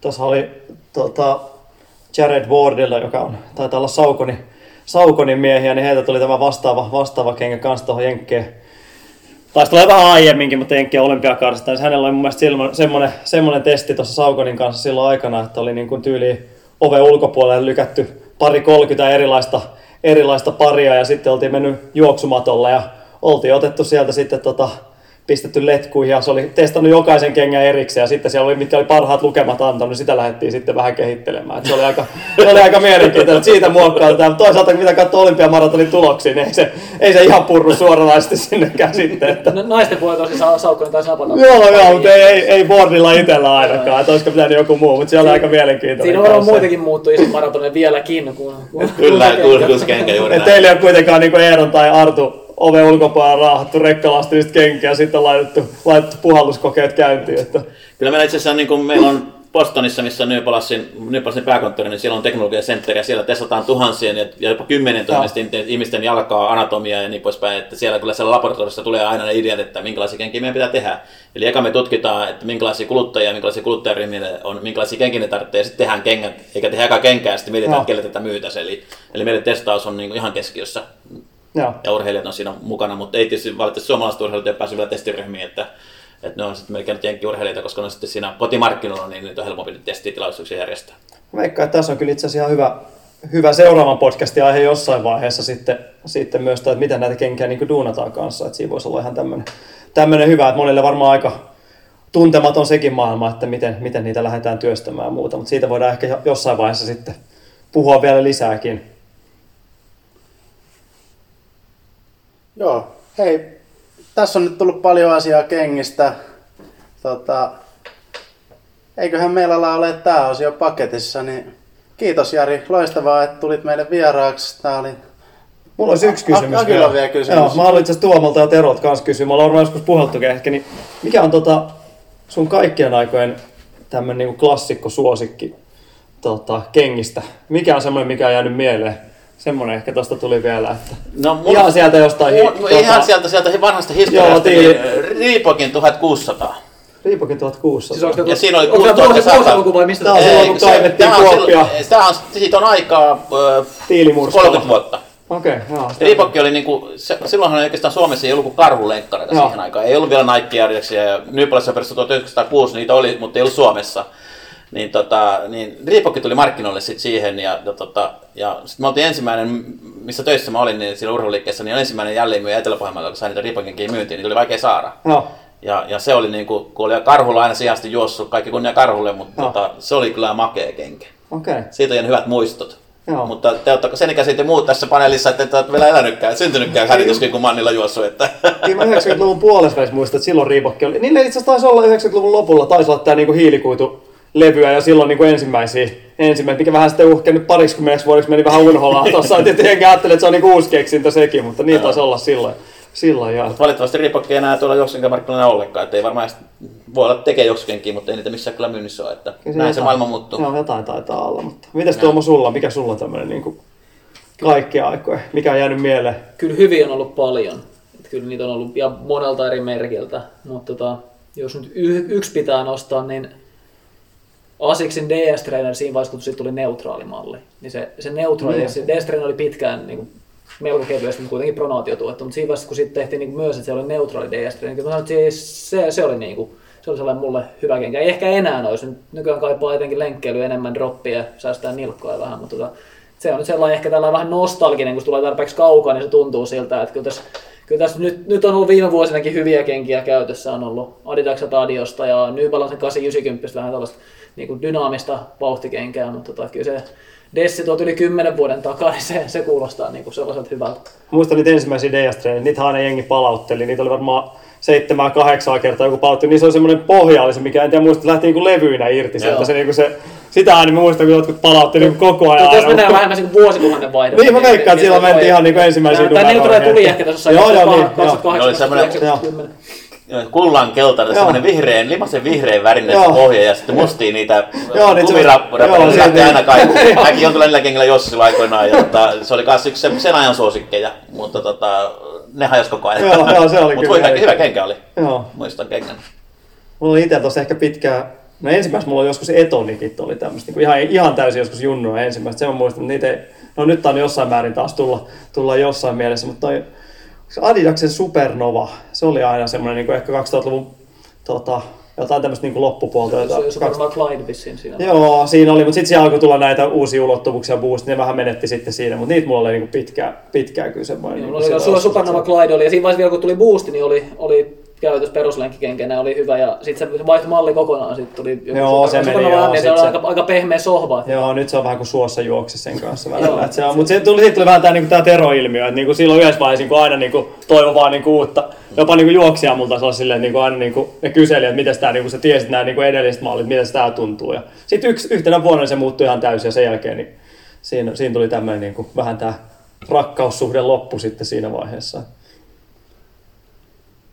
Tuossa oli tota, Jared Wardilla, joka on, taitaa olla Saukoni, Saukonin miehiä, niin heiltä tuli tämä vastaava, vastaava kenkä kanssa tuohon Jenkkeen. Taisi tulla vähän aiemminkin, mutta Jenkkien olympiakarsista. Niin hänellä oli mun mielestä silmo- semmoinen, semmoinen testi tuossa Saukonin kanssa silloin aikana, että oli niin kuin tyyli ove ulkopuolelle lykätty pari 30 erilaista, erilaista paria ja sitten oltiin mennyt juoksumatolle ja oltiin otettu sieltä sitten tota, pistetty letkuihin ja se oli testannut jokaisen kengän erikseen ja sitten siellä oli, mitkä oli parhaat lukemat antanut, niin sitä lähdettiin sitten vähän kehittelemään. Et se oli aika, se oli aika mielenkiintoista, että siitä muokkautetaan. Toisaalta mitä katsoo olympiamaratonin tuloksia, niin ei se, ei se ihan purru suoranaisesti sinnekään sitten. Että... No, naisten puolella tosi sa- Saukkonen taisi napata. Joo, joo, mutta ei, ei, ei boardilla itsellä ainakaan, että olisiko pitänyt joku muu, mutta se oli aika mielenkiintoinen. Siinä on varmaan kanssa. muitakin muuttujia maratonille vieläkin. Kun, kun, Kyllä, kun- juuri näin. teillä ei ole kuitenkaan niin Eeron tai Artu oven ulkopuolella raahattu rekkalastilista kenkiä ja sitten laitettu, laitettu puhalluskokeet käyntiin. Että... Kyllä meillä itse asiassa niin kuin meillä on Bostonissa, missä on New Balancein pääkonttori, niin siellä on teknologiasentteri ja siellä testataan tuhansien ja ja jopa kymmenen tuhansien ihmisten jalkaa, anatomiaa ja niin poispäin. Että siellä kyllä siellä laboratoriossa tulee aina ne ideat, että minkälaisia kenkiä meidän pitää tehdä. Eli eka me tutkitaan, että minkälaisia kuluttajia, minkälaisia kuluttajaryhmiä on, minkälaisia kenkiä ne tarvitsee ja sitten tehdään kengät, eikä tehdä eka kenkää ja sitten mietitään, kelle tätä myytäisiin. Eli, eli meidän testaus on niin kuin ihan keskiössä Joo. ja urheilijat on siinä mukana, mutta ei tietysti valitettavasti suomalaiset urheilijat ei päässyt vielä testiryhmiin, että, että ne on sitten melkein nyt jenkkiurheilijoita, koska ne on sitten siinä kotimarkkinoilla, niin niitä on helpompi nyt testitilaisuuksia järjestää. Veikkaan, että tässä on kyllä itse asiassa ihan hyvä, hyvä seuraavan podcastin aihe jossain vaiheessa sitten, sitten myös, että miten näitä kenkiä niin duunataan kanssa. Että siinä voisi olla ihan tämmöinen, tämmöinen hyvä, että monille varmaan aika tuntematon sekin maailma, että miten, miten niitä lähdetään työstämään ja muuta. Mutta siitä voidaan ehkä jo- jossain vaiheessa sitten puhua vielä lisääkin. Joo, hei, tässä on nyt tullut paljon asiaa kengistä. Tota, eiköhän meillä ala ole tämä osio paketissa, niin kiitos Jari, loistavaa, että tulit meille vieraaksi. Tää oli Mulla olisi yksi kysymys. On vielä kysymys. Joo, mä haluan itse Tuomalta ja Terot kanssa kysyä. Me ollaan varmaan joskus puheltukin ehkä. Niin mikä on tota, sun kaikkien aikojen tämmönen niinku klassikko suosikki tota, kengistä? Mikä on semmoinen, mikä on jäänyt mieleen? Semmoinen ehkä tosta tuli vielä, että No, mulla- ihan sieltä jostain... hi- Mu- Ihan sieltä, sieltä vanhasta Joo, historiasta, tiili. niin Riipokin 1600. Riipokin 1600. Siis onko Ja siinä oli onko tämä 1600. Vuosi luku vai mistä? Tää on tämä- silloin, kun kaivettiin Kuoppia. tää on, siitä on aikaa ö, Tiilimurskalla. 30 vuotta. Okei, okay, joo. Riipokki oli niinku, se, silloinhan oikeastaan Suomessa ei ollut kuin karhulenkkareita Joo. siihen aikaan. Ei ollut vielä Nike Adidasia ja perustettu 1906, niitä oli, mutta ei ollut Suomessa. Niin, tota, niin Riipokki tuli markkinoille sit siihen ja, ja, tota, ja sitten me oltiin ensimmäinen, missä töissä mä olin niin siinä urheiluliikkeessä, niin ensimmäinen jälleenmyyjä Etelä-Pohjanmaalla, joka sai niitä Riipokinkin myyntiin, niin oli vaikea saada. Joo. Ja, ja se oli niinku, kun oli karhulla aina sijasti juossut, kaikki kunnia karhulle, mutta Joo. tota, se oli kyllä makea kenkä. Okei. Okay. Siitä on hyvät muistot. Joo. Mutta te olette sen ikäisiä te muut tässä paneelissa, että te olette vielä elänytkään, syntynytkään hädityskin, kun Mannilla juossut. Että... Kyllä mä 90-luvun puolessa muistan, että silloin Reebok oli. Niillä itse asiassa taisi olla 90-luvun lopulla, taisi olla tämä niinku hiilikuitulevyä ja silloin niinku ensimmäisiä, ensimmäisiä, mikä vähän sitten uhke nyt parikymmeneksi vuodeksi meni vähän unholaan tuossa. Tietysti jengi ajattelee, että se on niinku uusi keksintö sekin, mutta niin taisi olla silloin. silloin ja... Valitettavasti Reebok ei enää tuolla juoksukenkämarkkinoilla ollenkaan, että ei varmaan edes voi olla tekee juoksukenkiä, mutta ei niitä missään kyllä myynnissä ole, että Kyllä näin se jotain- maailma muuttuu. Joo, jotain taitaa olla, mutta mitäs Tuomo sulla, mikä sulla on tämmöinen niinku kaikki aikoja, mikä on jäänyt mieleen? Kyllä hyviä on ollut paljon. Et kyllä niitä on ollut ja monelta eri merkiltä. Mutta tota, jos nyt y- yksi pitää nostaa, niin Asicsin DS-trainer siinä vaiheessa, kun siitä tuli neutraali malli. Niin se, se neutraali, mm. se DS-trainer oli pitkään niin kuin, melko kevyesti, mutta kuitenkin pronaatiotuotto. Mutta siinä vaiheessa, kun sitten tehtiin niin myös, että se oli neutraali DS-treeni, niin sanoin, että se, se oli niin kuin, se oli sellainen mulle hyvä kenkä. Ei ehkä enää olisi. Nyt Nykyään kaipaa etenkin lenkkeilyä enemmän droppia ja säästää nilkkoja vähän, mutta tota, se on nyt sellainen ehkä tällainen vähän nostalginen, kun se tulee tarpeeksi kaukaa, niin se tuntuu siltä, että kyllä tässä, kyllä tässä nyt, nyt, on ollut viime vuosinakin hyviä kenkiä käytössä, on ollut Adidakset Adiosta ja New Balance 890 vähän tällaista niin kuin dynaamista vauhtikenkää, mutta tota, kyllä se Dessi tuot yli 10 vuoden takaa, niin se, se kuulostaa niin kuin sellaiselta hyvältä. Muistan niitä ensimmäisiä DS-treenejä, niitä aina jengi palautteli, niitä oli varmaan seitsemää, kahdeksaa kertaa joku palautti, niin se on semmoinen pohja, oli se, mikä en tiedä muista, lähti niinku levyinä irti sieltä, se, niinku se sitä aina mä muistan, kun jotkut palautti niin koko ajan. Jos mennään vähän kuin vuosituhannen vaihdossa. Niin, mä veikkaan, että silloin mentiin ihan niin ensimmäisiä Tämä neutraali tuli ehkä tässä joo, joo, niin, 2008 kullan keltainen, semmoinen vihreän, limasen vihreän värinen pohja ja sitten mustiin niitä kumirappuja. Se lähti aina kaikki. Kaikki jonkinlailla kengillä jossain silloin aikoinaan. Ja, tota, se oli myös yksi sen ajan suosikkeja, mutta tota, ne hajosi koko ajan. Joo, joo se oli Mutta hyvä, hyvä kenkä oli. Joo. Muistan kengän. Mulla oli itse tuossa ehkä pitkään No ensimmäistä mulla oli joskus etonikit oli tämmöistä, niin ihan, ihan täysin joskus junnua ensimmäistä. Se mä muistan, niitä ei, no nyt on jossain määrin taas tulla, tulla jossain mielessä, mutta toi Adidaksen Supernova, se oli aina semmoinen niin kuin ehkä 2000-luvun tota, jotain tämmöistä niin loppupuolta. Se, se, se varmaan Clyde vissiin siinä. Joo, siinä oli, mutta sitten siellä alkoi tulla näitä uusia ulottuvuuksia boost, ne vähän menetti sitten siinä, mutta niitä mulla oli niin pitkään, pitkään kyllä semmoinen. Joo, niin, sulla Supernova Clyde oli, ja siinä vaiheessa vielä kun tuli boosti, niin oli, oli käytös peruslenkkikenkänä oli hyvä ja sitten se vaihtui malli kokonaan. Sitten tuli joku joo, se meni joo, niin se oli aika, aika pehmeä sohva. Joo, nyt se on vähän kuin suossa juoksi sen kanssa välillä. se on, mutta se tuli, siitä tuli vähän tämä, niinku, tämä Tero-ilmiö, että niinku, silloin yhdessä vaiheessa niinku, aina niinku, toivo vaan niinku, uutta. Jopa niinku, juoksija multa se silleen, niinku, aina niinku, ne kyseli, että miten tämä, niinku, sä tiesit nämä niinku, edelliset mallit, miten tämä tuntuu. Ja sitten yksi, yhtenä vuonna se muuttui ihan täysin ja sen jälkeen niin siinä, siinä tuli tämmöinen niinku, vähän tämä rakkaussuhde loppu sitten siinä vaiheessa.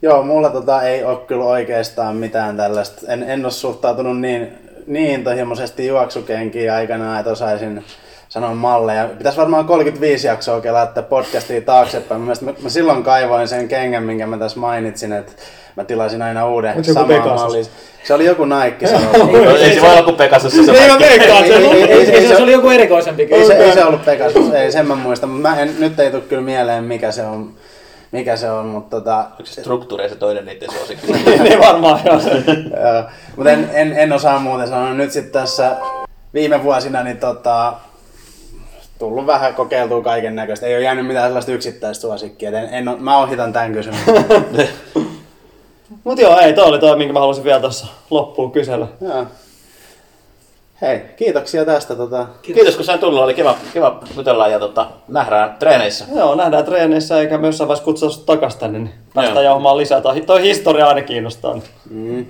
Joo, mulla tota ei ole kyllä oikeastaan mitään tällaista. En, en ole suhtautunut niin, niin intohimoisesti juoksukenkiin aikanaan, että osaisin sanoa malleja. Pitäisi varmaan 35 jaksoa kelaa podcastia taaksepäin. Mä, mä silloin kaivoin sen kengän, minkä mä tässä mainitsin, että mä tilasin aina uuden saman mallin. Se oli joku Nike. Se, ei se voi olla kuin Pegasus. Se, ei, mä veikkaan, se, se, oli joku erikoisempi. Ei se, ei se ollut Pegasus, ei sen mä muistan. Mä en, nyt ei tule kyllä mieleen mikä se on mikä se on, mutta tota... Onko se struktuuri se toinen niiden suosikki? niin varmaan, joo. mutta en, en, en, osaa muuten sanoa. Nyt sitten tässä viime vuosina niin tota, tullut vähän kokeiltua kaiken näköistä. Ei ole jäänyt mitään sellaista yksittäistä suosikkia. En, en, mä ohitan tämän kysymyksen. Mutta joo, ei, toi oli toi, minkä mä halusin vielä tuossa loppuun kysellä. Joo. Hei, kiitoksia tästä. Tota... Kiitos. Kiitos kun sain tulla, oli kiva, kiva jutella ja tota, nähdään treeneissä. Joo, nähdään treeneissä eikä myös vaiheessa kutsua sut takas tänne, niin päästään jauhamaan lisää. Toi, toi historia aina kiinnostaa. Mm.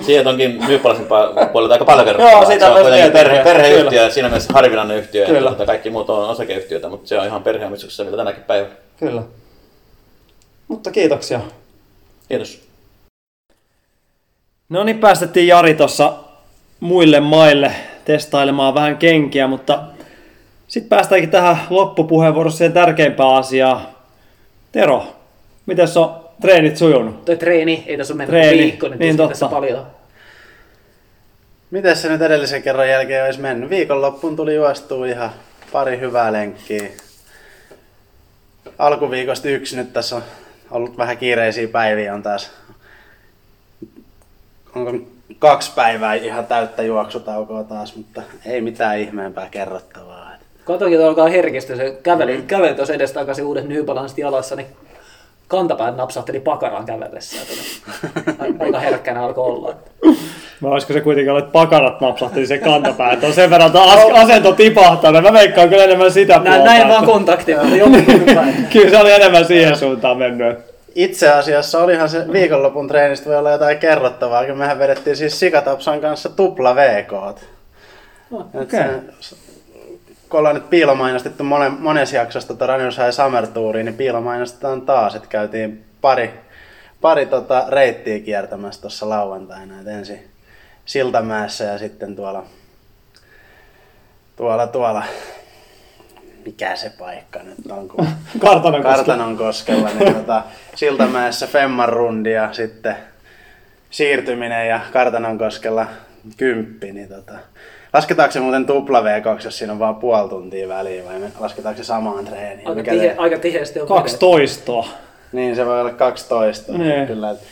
Siitä onkin Myyppalaisen puolelta aika paljon kerrottu. Joo, siitä se on kuitenkin perhe, perheyhtiö, Kyllä. siinä mielessä harvinainen yhtiö, Kyllä. että kaikki muut on osakeyhtiöitä, mutta se on ihan perheomistuksessa mitä tänäkin päivänä. Kyllä. Mutta kiitoksia. Kiitos. No niin, päästettiin Jari tuossa muille maille testailemaan vähän kenkiä, mutta sitten päästäänkin tähän loppupuheenvuorossa siihen tärkeimpään asiaan. Tero, miten on treenit sujunut? Toi treeni, ei tässä ole mennyt treeni. viikko, niin, niin totta. tässä paljon. Miten se nyt edellisen kerran jälkeen olisi mennyt? Viikonloppuun tuli juostua ihan pari hyvää lenkkiä. Alkuviikosta yksi nyt tässä on ollut vähän kiireisiä päiviä on taas. Onko kaksi päivää ihan täyttä juoksutaukoa taas, mutta ei mitään ihmeempää kerrottavaa. Katoinkin, että alkaa herkistä. Se käveli, mm. käveli tuossa edestakaisin uudet New Balance jalassa, niin kantapäät napsahteli pakaraan kävellessä. Aika herkkänä alkoi olla. Mä olisiko se kuitenkin ollut, että pakarat napsahteli se kantapäät. On sen verran as- asento tipahtanut. Mä veikkaan kyllä enemmän sitä puolta. Näin vaan kontakti, Kyllä se oli enemmän siihen suuntaan mennyt itse asiassa olihan se viikonlopun treenistä voi olla jotain kerrottavaa, kun mehän vedettiin siis Sikatapsan kanssa tupla VK. Oh, okay. kun ollaan nyt piilomainostettu monen, monessa jaksossa tota Runners High Summer Touriin, niin piilomainostetaan taas, että käytiin pari, pari tota reittiä kiertämässä tuossa lauantaina. Et ensin Siltamäessä ja sitten tuolla, tuolla, tuolla mikä se paikka nyt on, kun Kartanon, Kartanon koskella, niin tota, Siltamäessä Femman rundi ja sitten siirtyminen ja Kartanon koskella kymppi, niin tota, Lasketaanko se muuten tupla V2, jos siinä on vaan puoli tuntia väliä vai lasketaanko se samaan treeniin? Aika, Mikä tihe, te- aika tiheesti on Kaksi toistoa. Niin, se voi olla 12. Niin. Kyllä, että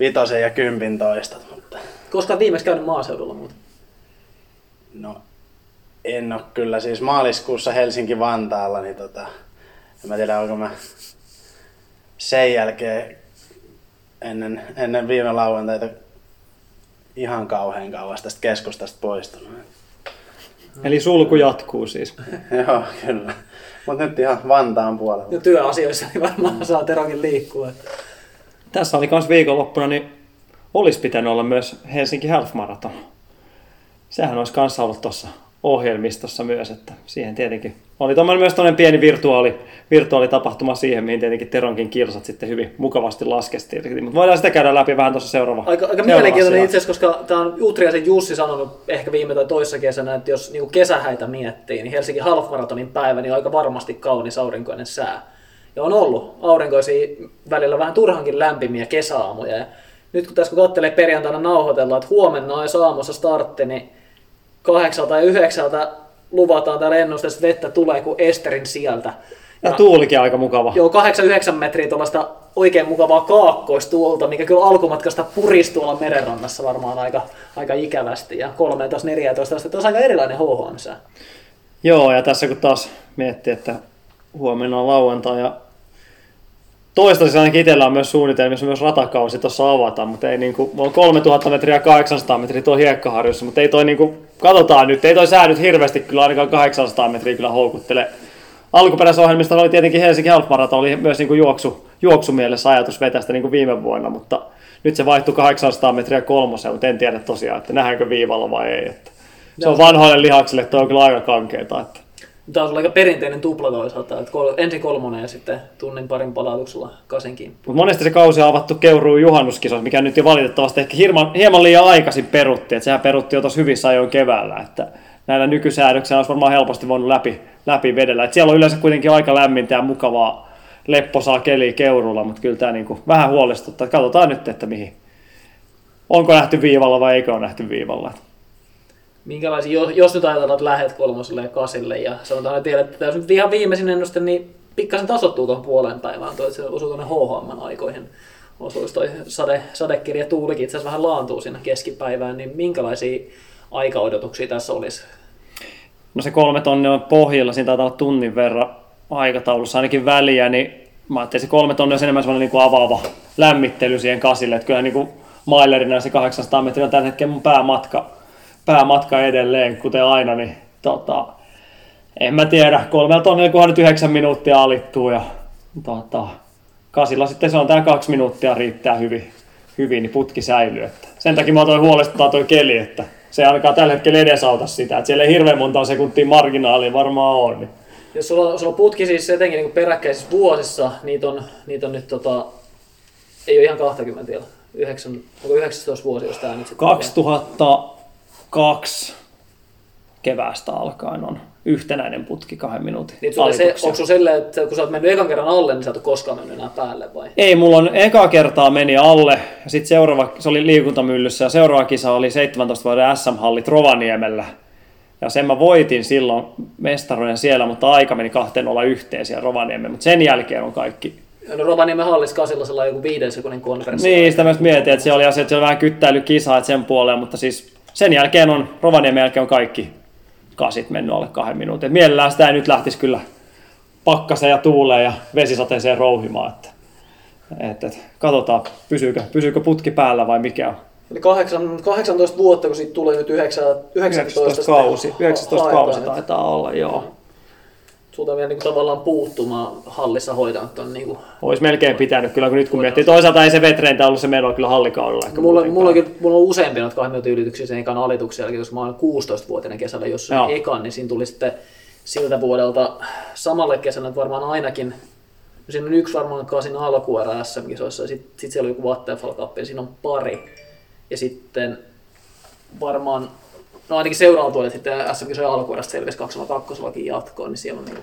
vitosen ja kympin toistot, mutta Koska olet viimeksi käynyt maaseudulla muuten. no en ole kyllä. Siis maaliskuussa Helsinki-Vantaalla, niin tota, en mä tiedä, onko mä sen jälkeen ennen, ennen viime lauantaita ihan kauhean kauas tästä keskustasta poistunut. Eli sulku jatkuu siis. Joo, kyllä. Mutta nyt ihan Vantaan puolella. Ja työasioissa niin varmaan saa Terokin liikkua. että- Tässä oli myös viikonloppuna, niin olisi pitänyt olla myös Helsinki Half Marathon. Sehän olisi kanssa ollut tuossa ohjelmistossa myös, että siihen tietenkin oli tommonen myös tämmöinen pieni virtuaali, virtuaalitapahtuma siihen, mihin tietenkin Teronkin kilsat sitten hyvin mukavasti laskestiin. Mutta voidaan sitä käydä läpi vähän tuossa seuraava. Aika, aika mielenkiintoinen itse asiassa, koska tämä on Utriasen Jussi sanonut ehkä viime tai toissa kesänä, että jos niin kesähäitä miettii, niin Helsingin Half Maratonin päivä niin on aika varmasti kaunis aurinkoinen sää. Ja on ollut aurinkoisia välillä vähän turhankin lämpimiä kesäaamuja. Ja nyt kun tässä kun katselee perjantaina nauhoitellaan, että huomenna olisi aamussa startti, niin kahdeksalta ja yhdeksältä luvataan täällä ennusteessa, että vettä tulee kuin Esterin sieltä. Ja tuulikin aika mukava. Joo, 8-9 metriä tuollaista oikein mukavaa kaakkoistuolta, mikä kyllä alkumatkasta purisi tuolla merenrannassa varmaan aika, aika ikävästi. Ja 13-14 astetta, olisi aika erilainen HHM. Joo, ja tässä kun taas miettii, että huomenna on lauantai ja toistaiseksi ainakin itsellä on myös suunnitelmissa myös ratakausi tuossa avata, mutta ei niinku, on 3000 metriä ja 800 metriä tuo hiekkaharjussa, mutta ei toi niinku, katsotaan nyt, ei toi sää nyt hirveästi kyllä ainakaan 800 metriä kyllä houkuttele. Alkuperäisessä ohjelmista oli tietenkin Helsinki Half Marathon, oli myös niinku juoksu, juoksumielessä ajatus vetästä niinku viime vuonna, mutta nyt se vaihtui 800 metriä kolmoseen, mutta en tiedä tosiaan, että nähdäänkö viivalla vai ei. Että se on vanhoille lihaksille, toi on kyllä aika kankeeta. Että Tämä on aika perinteinen tupla toisaalta, että kol- ensin kolmonen ja sitten tunnin parin palautuksella kasenkin. Mutta monesti se kausi on avattu Keuruun juhannuskisoissa, mikä nyt jo valitettavasti ehkä hieman, hieman liian aikaisin perutti. Että sehän perutti jo tuossa hyvissä ajoin keväällä. Että näillä nykysäädöksillä olisi varmaan helposti voinut läpi, läpi vedellä. Et siellä on yleensä kuitenkin aika lämmintä ja mukavaa lepposaa keliä Keurulla, mutta kyllä tämä niinku vähän huolestuttaa. Katsotaan nyt, että mihin. Onko nähty viivalla vai eikö ole nähty viivalla. Minkälaisia, jos, nyt ajatellaan, että lähet kolmoselle ja kasille ja sanotaan, että tiedät, että jos nyt ihan viimeisin ennuste, niin pikkasen tasottuu tuon puolen päivään, toi, se osuu tuonne HHM aikoihin. Osuisi toi sade, sadekirja tuulikin itse asiassa vähän laantuu sinne keskipäivään, niin minkälaisia aikaodotuksia tässä olisi? No se kolme tonnia on pohjalla, siinä taitaa olla tunnin verran aikataulussa ainakin väliä, niin mä ajattelin, se kolme tonnia on enemmän semmoinen niin avaava lämmittely siihen kasille, että kyllä niin kuin mailerina se 800 metriä on tällä hetkellä mun päämatka, päämatka edelleen, kuten aina, niin tota, en mä tiedä, kolmella tonnilla kunhan nyt yhdeksän minuuttia alittuu ja tota, kasilla sitten se on tää kaksi minuuttia riittää hyvin, hyvin niin putki säilyy. Että sen takia mä toi huolestuttaa toi keli, että se ei ainakaan tällä hetkellä edesauta sitä, että siellä ei hirveän monta sekuntia marginaalia varmaan on. Niin. Jos sulla, sulla putki siis etenkin niin peräkkäisissä vuosissa, niitä on, niitä on nyt tota, ei ole ihan 20 vielä. 9, onko 19 vuosi, jos tämä nyt sitten... 2002 keväästä alkaen on yhtenäinen putki kahden minuutin Niin sulla se, onko sulla silleen, että kun sä oot mennyt ekan kerran alle, niin sä et ole koskaan mennyt enää päälle vai? Ei, mulla on eka kertaa meni alle, ja sitten seuraava, se oli liikuntamyllyssä, ja seuraava kisa oli 17 vuoden SM-hallit Rovaniemellä. Ja sen mä voitin silloin mestaruuden siellä, mutta aika meni kahteen olla yhteen siellä Rovaniemellä. Mutta sen jälkeen on kaikki. No Rovaniemen hallis kasilla sellainen joku viiden sekunnin konversio. Niin, sitä just mietin, että se oli asia, että se on vähän kyttäilykisa, että sen puoleen, mutta siis sen jälkeen on, Rovaniemen jälkeen on kaikki kasit mennyt alle kahden minuutin. Et Mielellään sitä ei nyt lähtisi kyllä pakkaseen ja tuuleen ja vesisateeseen rouhimaan. Että, että, että katsotaan, pysyykö, pysyykö putki päällä vai mikä on. Eli kahdeksan, 18 vuotta, kun siitä tulee nyt 9, 19, 19 kausi, sitten 19 haetaan, kausi taitaa olla, joo. Sulta vielä niin kuin, tavallaan puuttumaan hallissa hoitanut ton niin kuin, Olisi melkein pitänyt kyllä, kun nyt kun miettii. Toisaalta ei se vetreintä ollut se meno kyllä hallikaudella. Ehkä Mulla, muutenkaan. mullakin, mulla on useampia noita kahden minuutin ylityksiä sen ekan alituksen jälkeen, koska mä olen 16-vuotiaana kesällä, jos Joo. ekan, niin siinä tuli sitten siltä vuodelta samalle kesällä että varmaan ainakin, no siinä on yksi varmaan kasin alkuerä SM-kisoissa, ja sitten sit siellä on joku Vattenfall Cup, ja siinä on pari. Ja sitten varmaan, no ainakin seuraavalla vuodella sitten SM-kisojen alkuerästä selvisi 22 jatkoon, niin siellä on, niinku,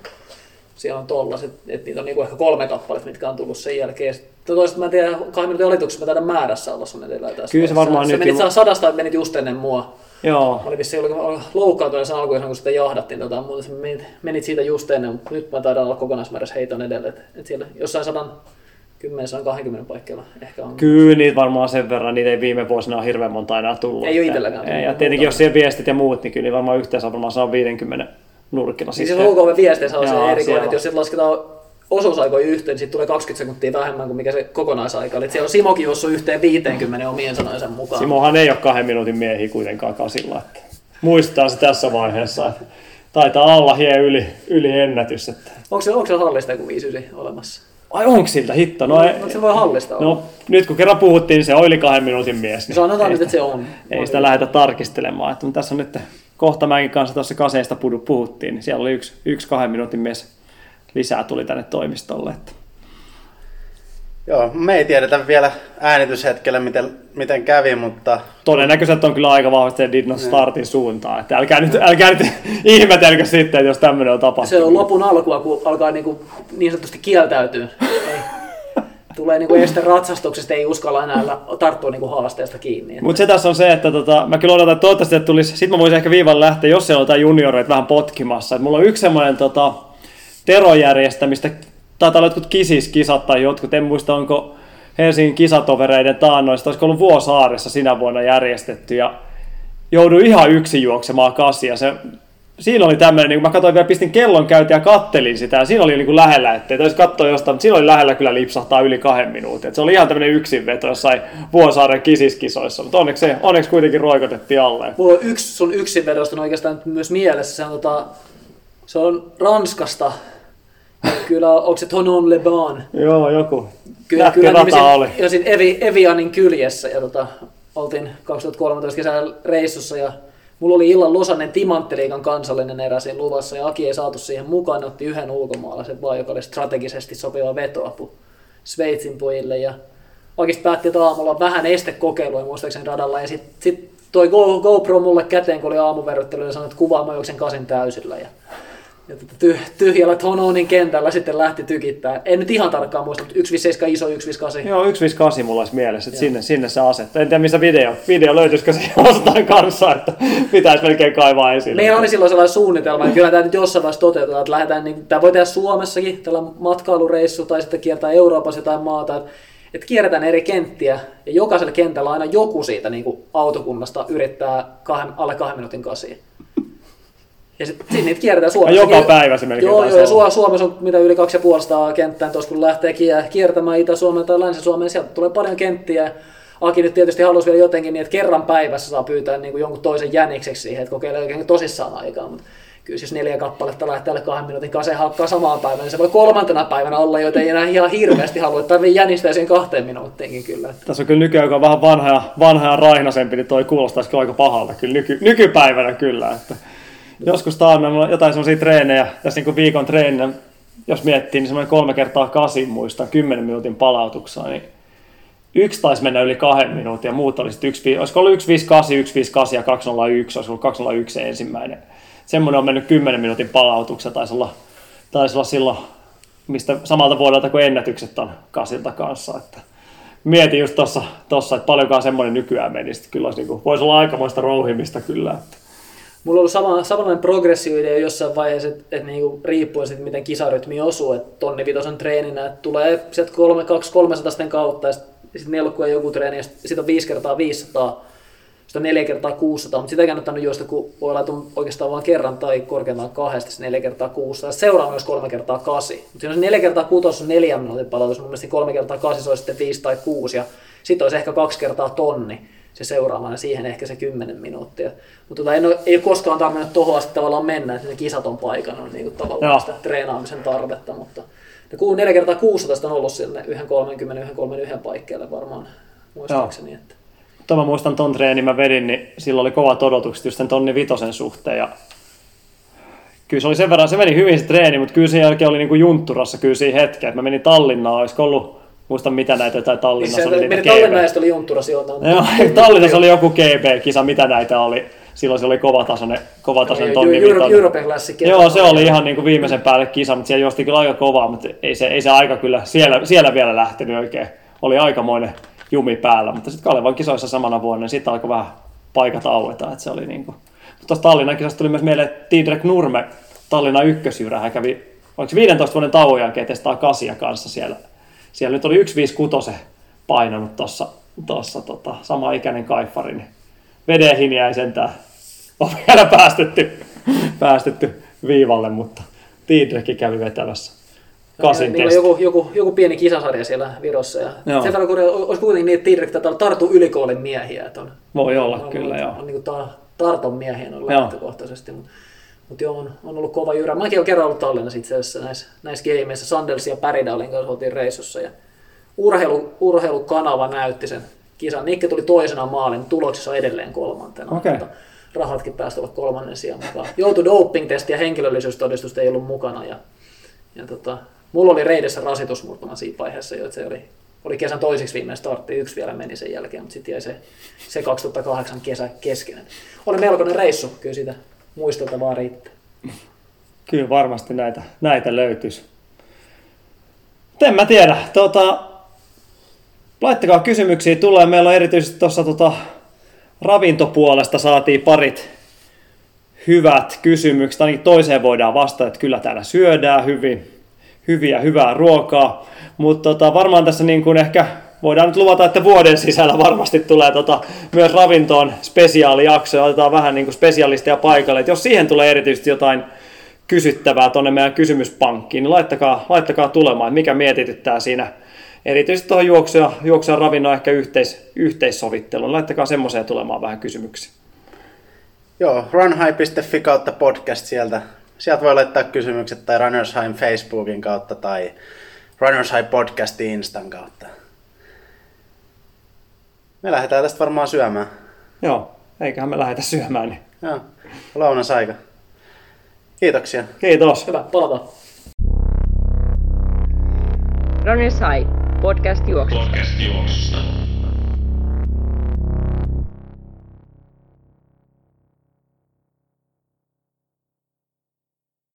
siellä on tollaset, että niitä on niinku ehkä kolme kappaletta, mitkä on tullut sen jälkeen. toisaalta mä en tiedä, kahden minuutin alituksessa mä taidan määrässä olla sun edellä tässä. Kyllä se varmaan sä nyt menit jo- sadasta, menit just ennen mua. Joo. Mä olin vissiin loukkaantunut sen alkuun, kun sitä jahdattiin tota, mutta sä menit, menit, siitä just ennen, mutta nyt mä taidan olla kokonaismäärässä heiton edellä. Et, et siellä jossain 110, 120 paikkeilla ehkä on. Kyllä niitä varmaan sen verran, niitä ei viime vuosina ole hirveän monta enää tullut. Ei Että- itselläkään Ei, ja tietenkin jos siellä viestit ja muut, niin kyllä niin varmaan yhteensä varmaan 150 nurkilla Siis sitten. se UKV-viesteissä on se erikoinen, että jos sitten lasketaan osuusaikoja yhteen, niin siitä tulee 20 sekuntia vähemmän kuin mikä se kokonaisaika oli. Siellä on Simokin juossut yhteen 50 omien sanojensa mukaan. Simohan ei ole kahden minuutin miehiä kuitenkaan kasilla. Että muistaa se tässä vaiheessa, että taitaa olla hie yli, yli ennätys. Että... Onko se, onko se hallista joku 59 olemassa? Ai onko siltä hitto? No, ei, Onko se voi hallista olla? no nyt kun kerran puhuttiin, niin se on yli kahden minuutin mies. Niin Sanotaan nyt, että se on. Ei sitä lähdetä tarkistelemaan. Että, tässä on nyt kohta mäkin kanssa tuossa kaseista puhuttiin, niin siellä oli yksi, yksi kahden minuutin mies lisää tuli tänne toimistolle. Että. Joo, me ei tiedetä vielä äänityshetkellä, miten, miten kävi, mutta Todennäköisesti on kyllä aika vahvasti se did not startin suuntaan. Että älkää nyt, älkää nyt ihmetelkö sitten, että jos tämmöinen on tapahtunut. Se on lopun alkua, kun alkaa niinku niin sanotusti kieltäytyä. Ei. Tulee niinku este ratsastuksesta, ei uskalla enää tarttua niinku haasteesta kiinni. Mutta se tässä on se, että tota, mä kyllä odotan, että toivottavasti että tulisi, sit mä voisin ehkä viivalle lähteä, jos siellä on jotain junioreita vähän potkimassa. Et mulla on yksi semmoinen tota, terojärjestämistä, taitaa olla jotkut kisiskisat tai jotkut, en muista onko Helsingin kisatovereiden taannoista, olisiko ollut Vuosaaressa sinä vuonna järjestetty ja jouduin ihan yksin juoksemaan kasia. Se, siinä oli tämmöinen, niin kun mä katsoin vielä, pistin kellon käyntiin ja kattelin sitä, ja siinä oli niin kuin lähellä, ettei taisi katsoa jostain, mutta siinä oli lähellä kyllä lipsahtaa yli kahden minuutin. Et se oli ihan tämmöinen yksinveto jossain Vuosaaren kisiskisoissa, mutta onneksi, onneksi kuitenkin roikotettiin alle. Mulla on yksi sun yksinvedosta oikeastaan myös mielessä. Se on, tota, se on Ranskasta. Kyllä, onko se Tonon Le Ban? Joo, joku. Kyllä, Nätti kyllä rata nimisin, oli. Ja siinä Evi, Evianin kyljessä. Ja tota, oltiin 2013 kesällä reissussa ja mulla oli illan Losannen Timanttiliikan kansallinen erä siinä luvassa ja Aki ei saatu siihen mukaan, ne otti yhden ulkomaalaisen vaan, joka oli strategisesti sopiva vetoapu Sveitsin pojille ja Akista päätti, että aamulla on vähän estekokeilua muistaakseni radalla ja sitten sit toi Go, GoPro mulle käteen, kun oli aamuverryttely ja sanoi, että kuvaa mä juoksen kasin täysillä ja ja tota tyh, tyhjällä Tononin kentällä sitten lähti tykittää. En nyt ihan tarkkaan muista, mutta 157 iso, 158. Joo, 158 mulla olisi mielessä, että sinne, sinne se asettaa. En tiedä missä video, video löytyisikö se jostain kanssa, että pitäisi melkein kaivaa esille. Meillä oli silloin sellainen suunnitelma, että kyllä tämä nyt jossain vaiheessa toteutetaan, että lähdetään, niin, tämä voi tehdä Suomessakin, tällä matkailureissu tai sitten kiertää Euroopassa jotain maata, että, että kierretään eri kenttiä ja jokaisella kentällä aina joku siitä niin kuin autokunnasta yrittää kahden, alle kahden minuutin kasiin. Ja sitten sit niitä kierretään Suomessa. joka päivä se melkein Joo, joo, ja olla. Su- Suomessa on mitä yli 2500 kenttää, tuossa kun lähtee kier- kiertämään Itä-Suomeen tai Länsi-Suomeen, sieltä tulee paljon kenttiä. Aki nyt tietysti halusi vielä jotenkin niin, että kerran päivässä saa pyytää niin kuin jonkun toisen jänikseksi siihen, että kokeilee oikein tosissaan aikaa. Mutta kyllä jos neljä kappaletta lähtee alle kahden minuutin kanssa hakkaa samaan päivään, niin se voi kolmantena päivänä olla, joten ei enää ihan hirveästi halua, että tarvii jänistää siihen kahteen minuuttiinkin kyllä. Että Tässä on kyllä nykyään, joka on vähän vanha ja, vanha ja raihnasempi, niin toi kuulostaisi kyllä aika pahalta. Kyllä nyky, nykypäivänä kyllä. Että joskus taannoin mulla jotain semmoisia treenejä, tässä niin viikon treeninä, jos miettii, niin semmoinen kolme kertaa kasin muistan, 10 minuutin palautuksena, niin yksi taisi mennä yli kahden minuutin ja muut oli sitten yksi, olisiko ollut 158, 158 ja 201, olisi ollut 201 se ensimmäinen. Semmoinen on mennyt 10 minuutin palautuksessa, taisi olla, taisi olla silloin, mistä samalta vuodelta kuin ennätykset on kasilta kanssa. Että mietin just tuossa, tossa, että paljonkaan semmoinen nykyään menisi. Kyllä olisi, niin kuin, voisi olla aikamoista rouhimista kyllä. Että. Mulla on ollut sama, samanlainen progressio-idea jossain vaiheessa, että, että niinku, riippuen siitä, miten kisarytmi osuu, että tonni vitosen treeninä, että tulee sieltä 200-300 kautta ja sitten sit nelkkuu joku treeni ja sitten sit on 5 kertaa 500, sitten on 4 kertaa 600, mutta sitä ei kannattanut juosta, kun voi laittaa oikeastaan vain kerran tai korkeintaan kahdesta, se 4 kertaa 600. Seuraava olisi 3 kertaa 8. Mutta siinä on 4 kertaa 6 on 4 minuutin palautus, mun mielestä 3 kertaa 8 olisi sitten 5 tai 6 ja sitten olisi ehkä 2 kertaa tonni se seuraavana, siihen ehkä se 10 minuuttia. Mutta tota, en ole, ei ole koskaan tarvinnut tuohon asti tavallaan mennä, että ne kisat on paikannut niin kuin tavallaan Joo. sitä treenaamisen tarvetta, mutta ne kuu 4 kertaa 600 on ollut sinne 1,30, 1,31 paikkeille varmaan muistaakseni. Että. Tuo mä muistan ton treenin mä vedin, niin silloin oli kovat odotukset just sen tonni vitosen suhteen. Ja kyllä se oli sen verran, se meni hyvin se treeni, mutta kyllä sen jälkeen oli niinku juntturassa kyllä siinä hetken. että Mä menin Tallinnaan, olisiko ollut, muista mitä näitä jotain Tallinnassa Se, oli niitä meni GB. Tallinnasta oli juntturasi jo. Joo, Tallinnassa oli joku GB-kisa, mitä näitä oli. silloin se oli kovatasoinen, kovatasoinen Euro- tonni Euro-. European Classic. Joo, se oli ihan niin kuin viimeisen päälle kisa, mutta siellä juosti kyllä aika kovaa, mutta ei se, ei se aika kyllä siellä, siellä vielä lähtenyt oikein. Oli aikamoinen jumi päällä, mutta sitten Kalevan kisoissa samana vuonna, niin sitten alkoi vähän paikat aueta, että se oli niin kuin... Mutta Tallinnan kisasta tuli myös meille Tidrek Nurme, Tallinnan ykkösjyrä, hän kävi, oliko se 15 vuoden tauon jälkeen testaa kasia kanssa siellä. Siellä nyt oli 156 painanut tuossa, tossa, tota, sama ikäinen kaifari, niin vedehin jäi sentään. On vielä päästetty, päästetty viivalle, mutta Tidrekki kävi vetämässä kasin Niillä on testi. joku, joku, joku pieni kisasarja siellä Virossa. Ja Joo. sen verran, kun olisi kuitenkin niin, että Tidrek tätä tartu ylikoolin miehiä. Että on, Voi olla on, kyllä, on, joo. On, niin kuin Tarton miehiä on lähtökohtaisesti. Mutta mut joo, on, on, ollut kova jyrä. Mäkin olen kerran ollut Tallinnassa itse asiassa näissä, näissä gameissa. Sandels ja Päridalin kanssa oltiin reissussa. Ja urheilu, urheilukanava näytti sen kisan. Nikke tuli toisena maalin, tuloksissa on edelleen kolmantena. Okei. Mutta rahatkin päästä olla kolmannen sijaan mukaan. Joutui doping-testi ja henkilöllisyystodistusta ei ollut mukana. Ja, ja tota, mulla oli reidessä rasitusmurtuma siinä vaiheessa, jo, että se oli, oli kesän toiseksi viimeinen startti, yksi vielä meni sen jälkeen, mutta sitten jäi se, se 2008 kesä kesken. Oli melkoinen reissu, kyllä sitä muistolta vaan riittää. Kyllä varmasti näitä, näitä löytyisi. En mä tiedä. Tota, laittakaa kysymyksiä tulee. Meillä on erityisesti tuossa tota, ravintopuolesta saatiin parit hyvät kysymykset. Ainakin toiseen voidaan vastata, että kyllä täällä syödään hyvin, hyviä, hyvää ruokaa. Mutta tota, varmaan tässä niin kuin ehkä voidaan nyt luvata, että vuoden sisällä varmasti tulee tota, myös ravintoon spesiaalijakso ja otetaan vähän niin kuin spesialisteja paikalle. Et jos siihen tulee erityisesti jotain kysyttävää tuonne meidän kysymyspankkiin, niin laittakaa, laittakaa tulemaan, että mikä mietityttää siinä. Erityisesti tuohon juoksu ja, ravinnon ehkä yhteis, yhteissovitteluun. Laittakaa semmoiseen tulemaan vähän kysymyksiä. Joo, runhigh.fi kautta podcast sieltä. Sieltä voi laittaa kysymykset tai Runners High Facebookin kautta tai Runners High podcastin Instan kautta. Me lähdetään tästä varmaan syömään. Joo, eiköhän me lähdetä syömään. Niin. Joo, lounasaika. Kiitoksia. Kiitos. Hyvä, palataan. Runners High, podcast juoksusta. Podcast juoksusta.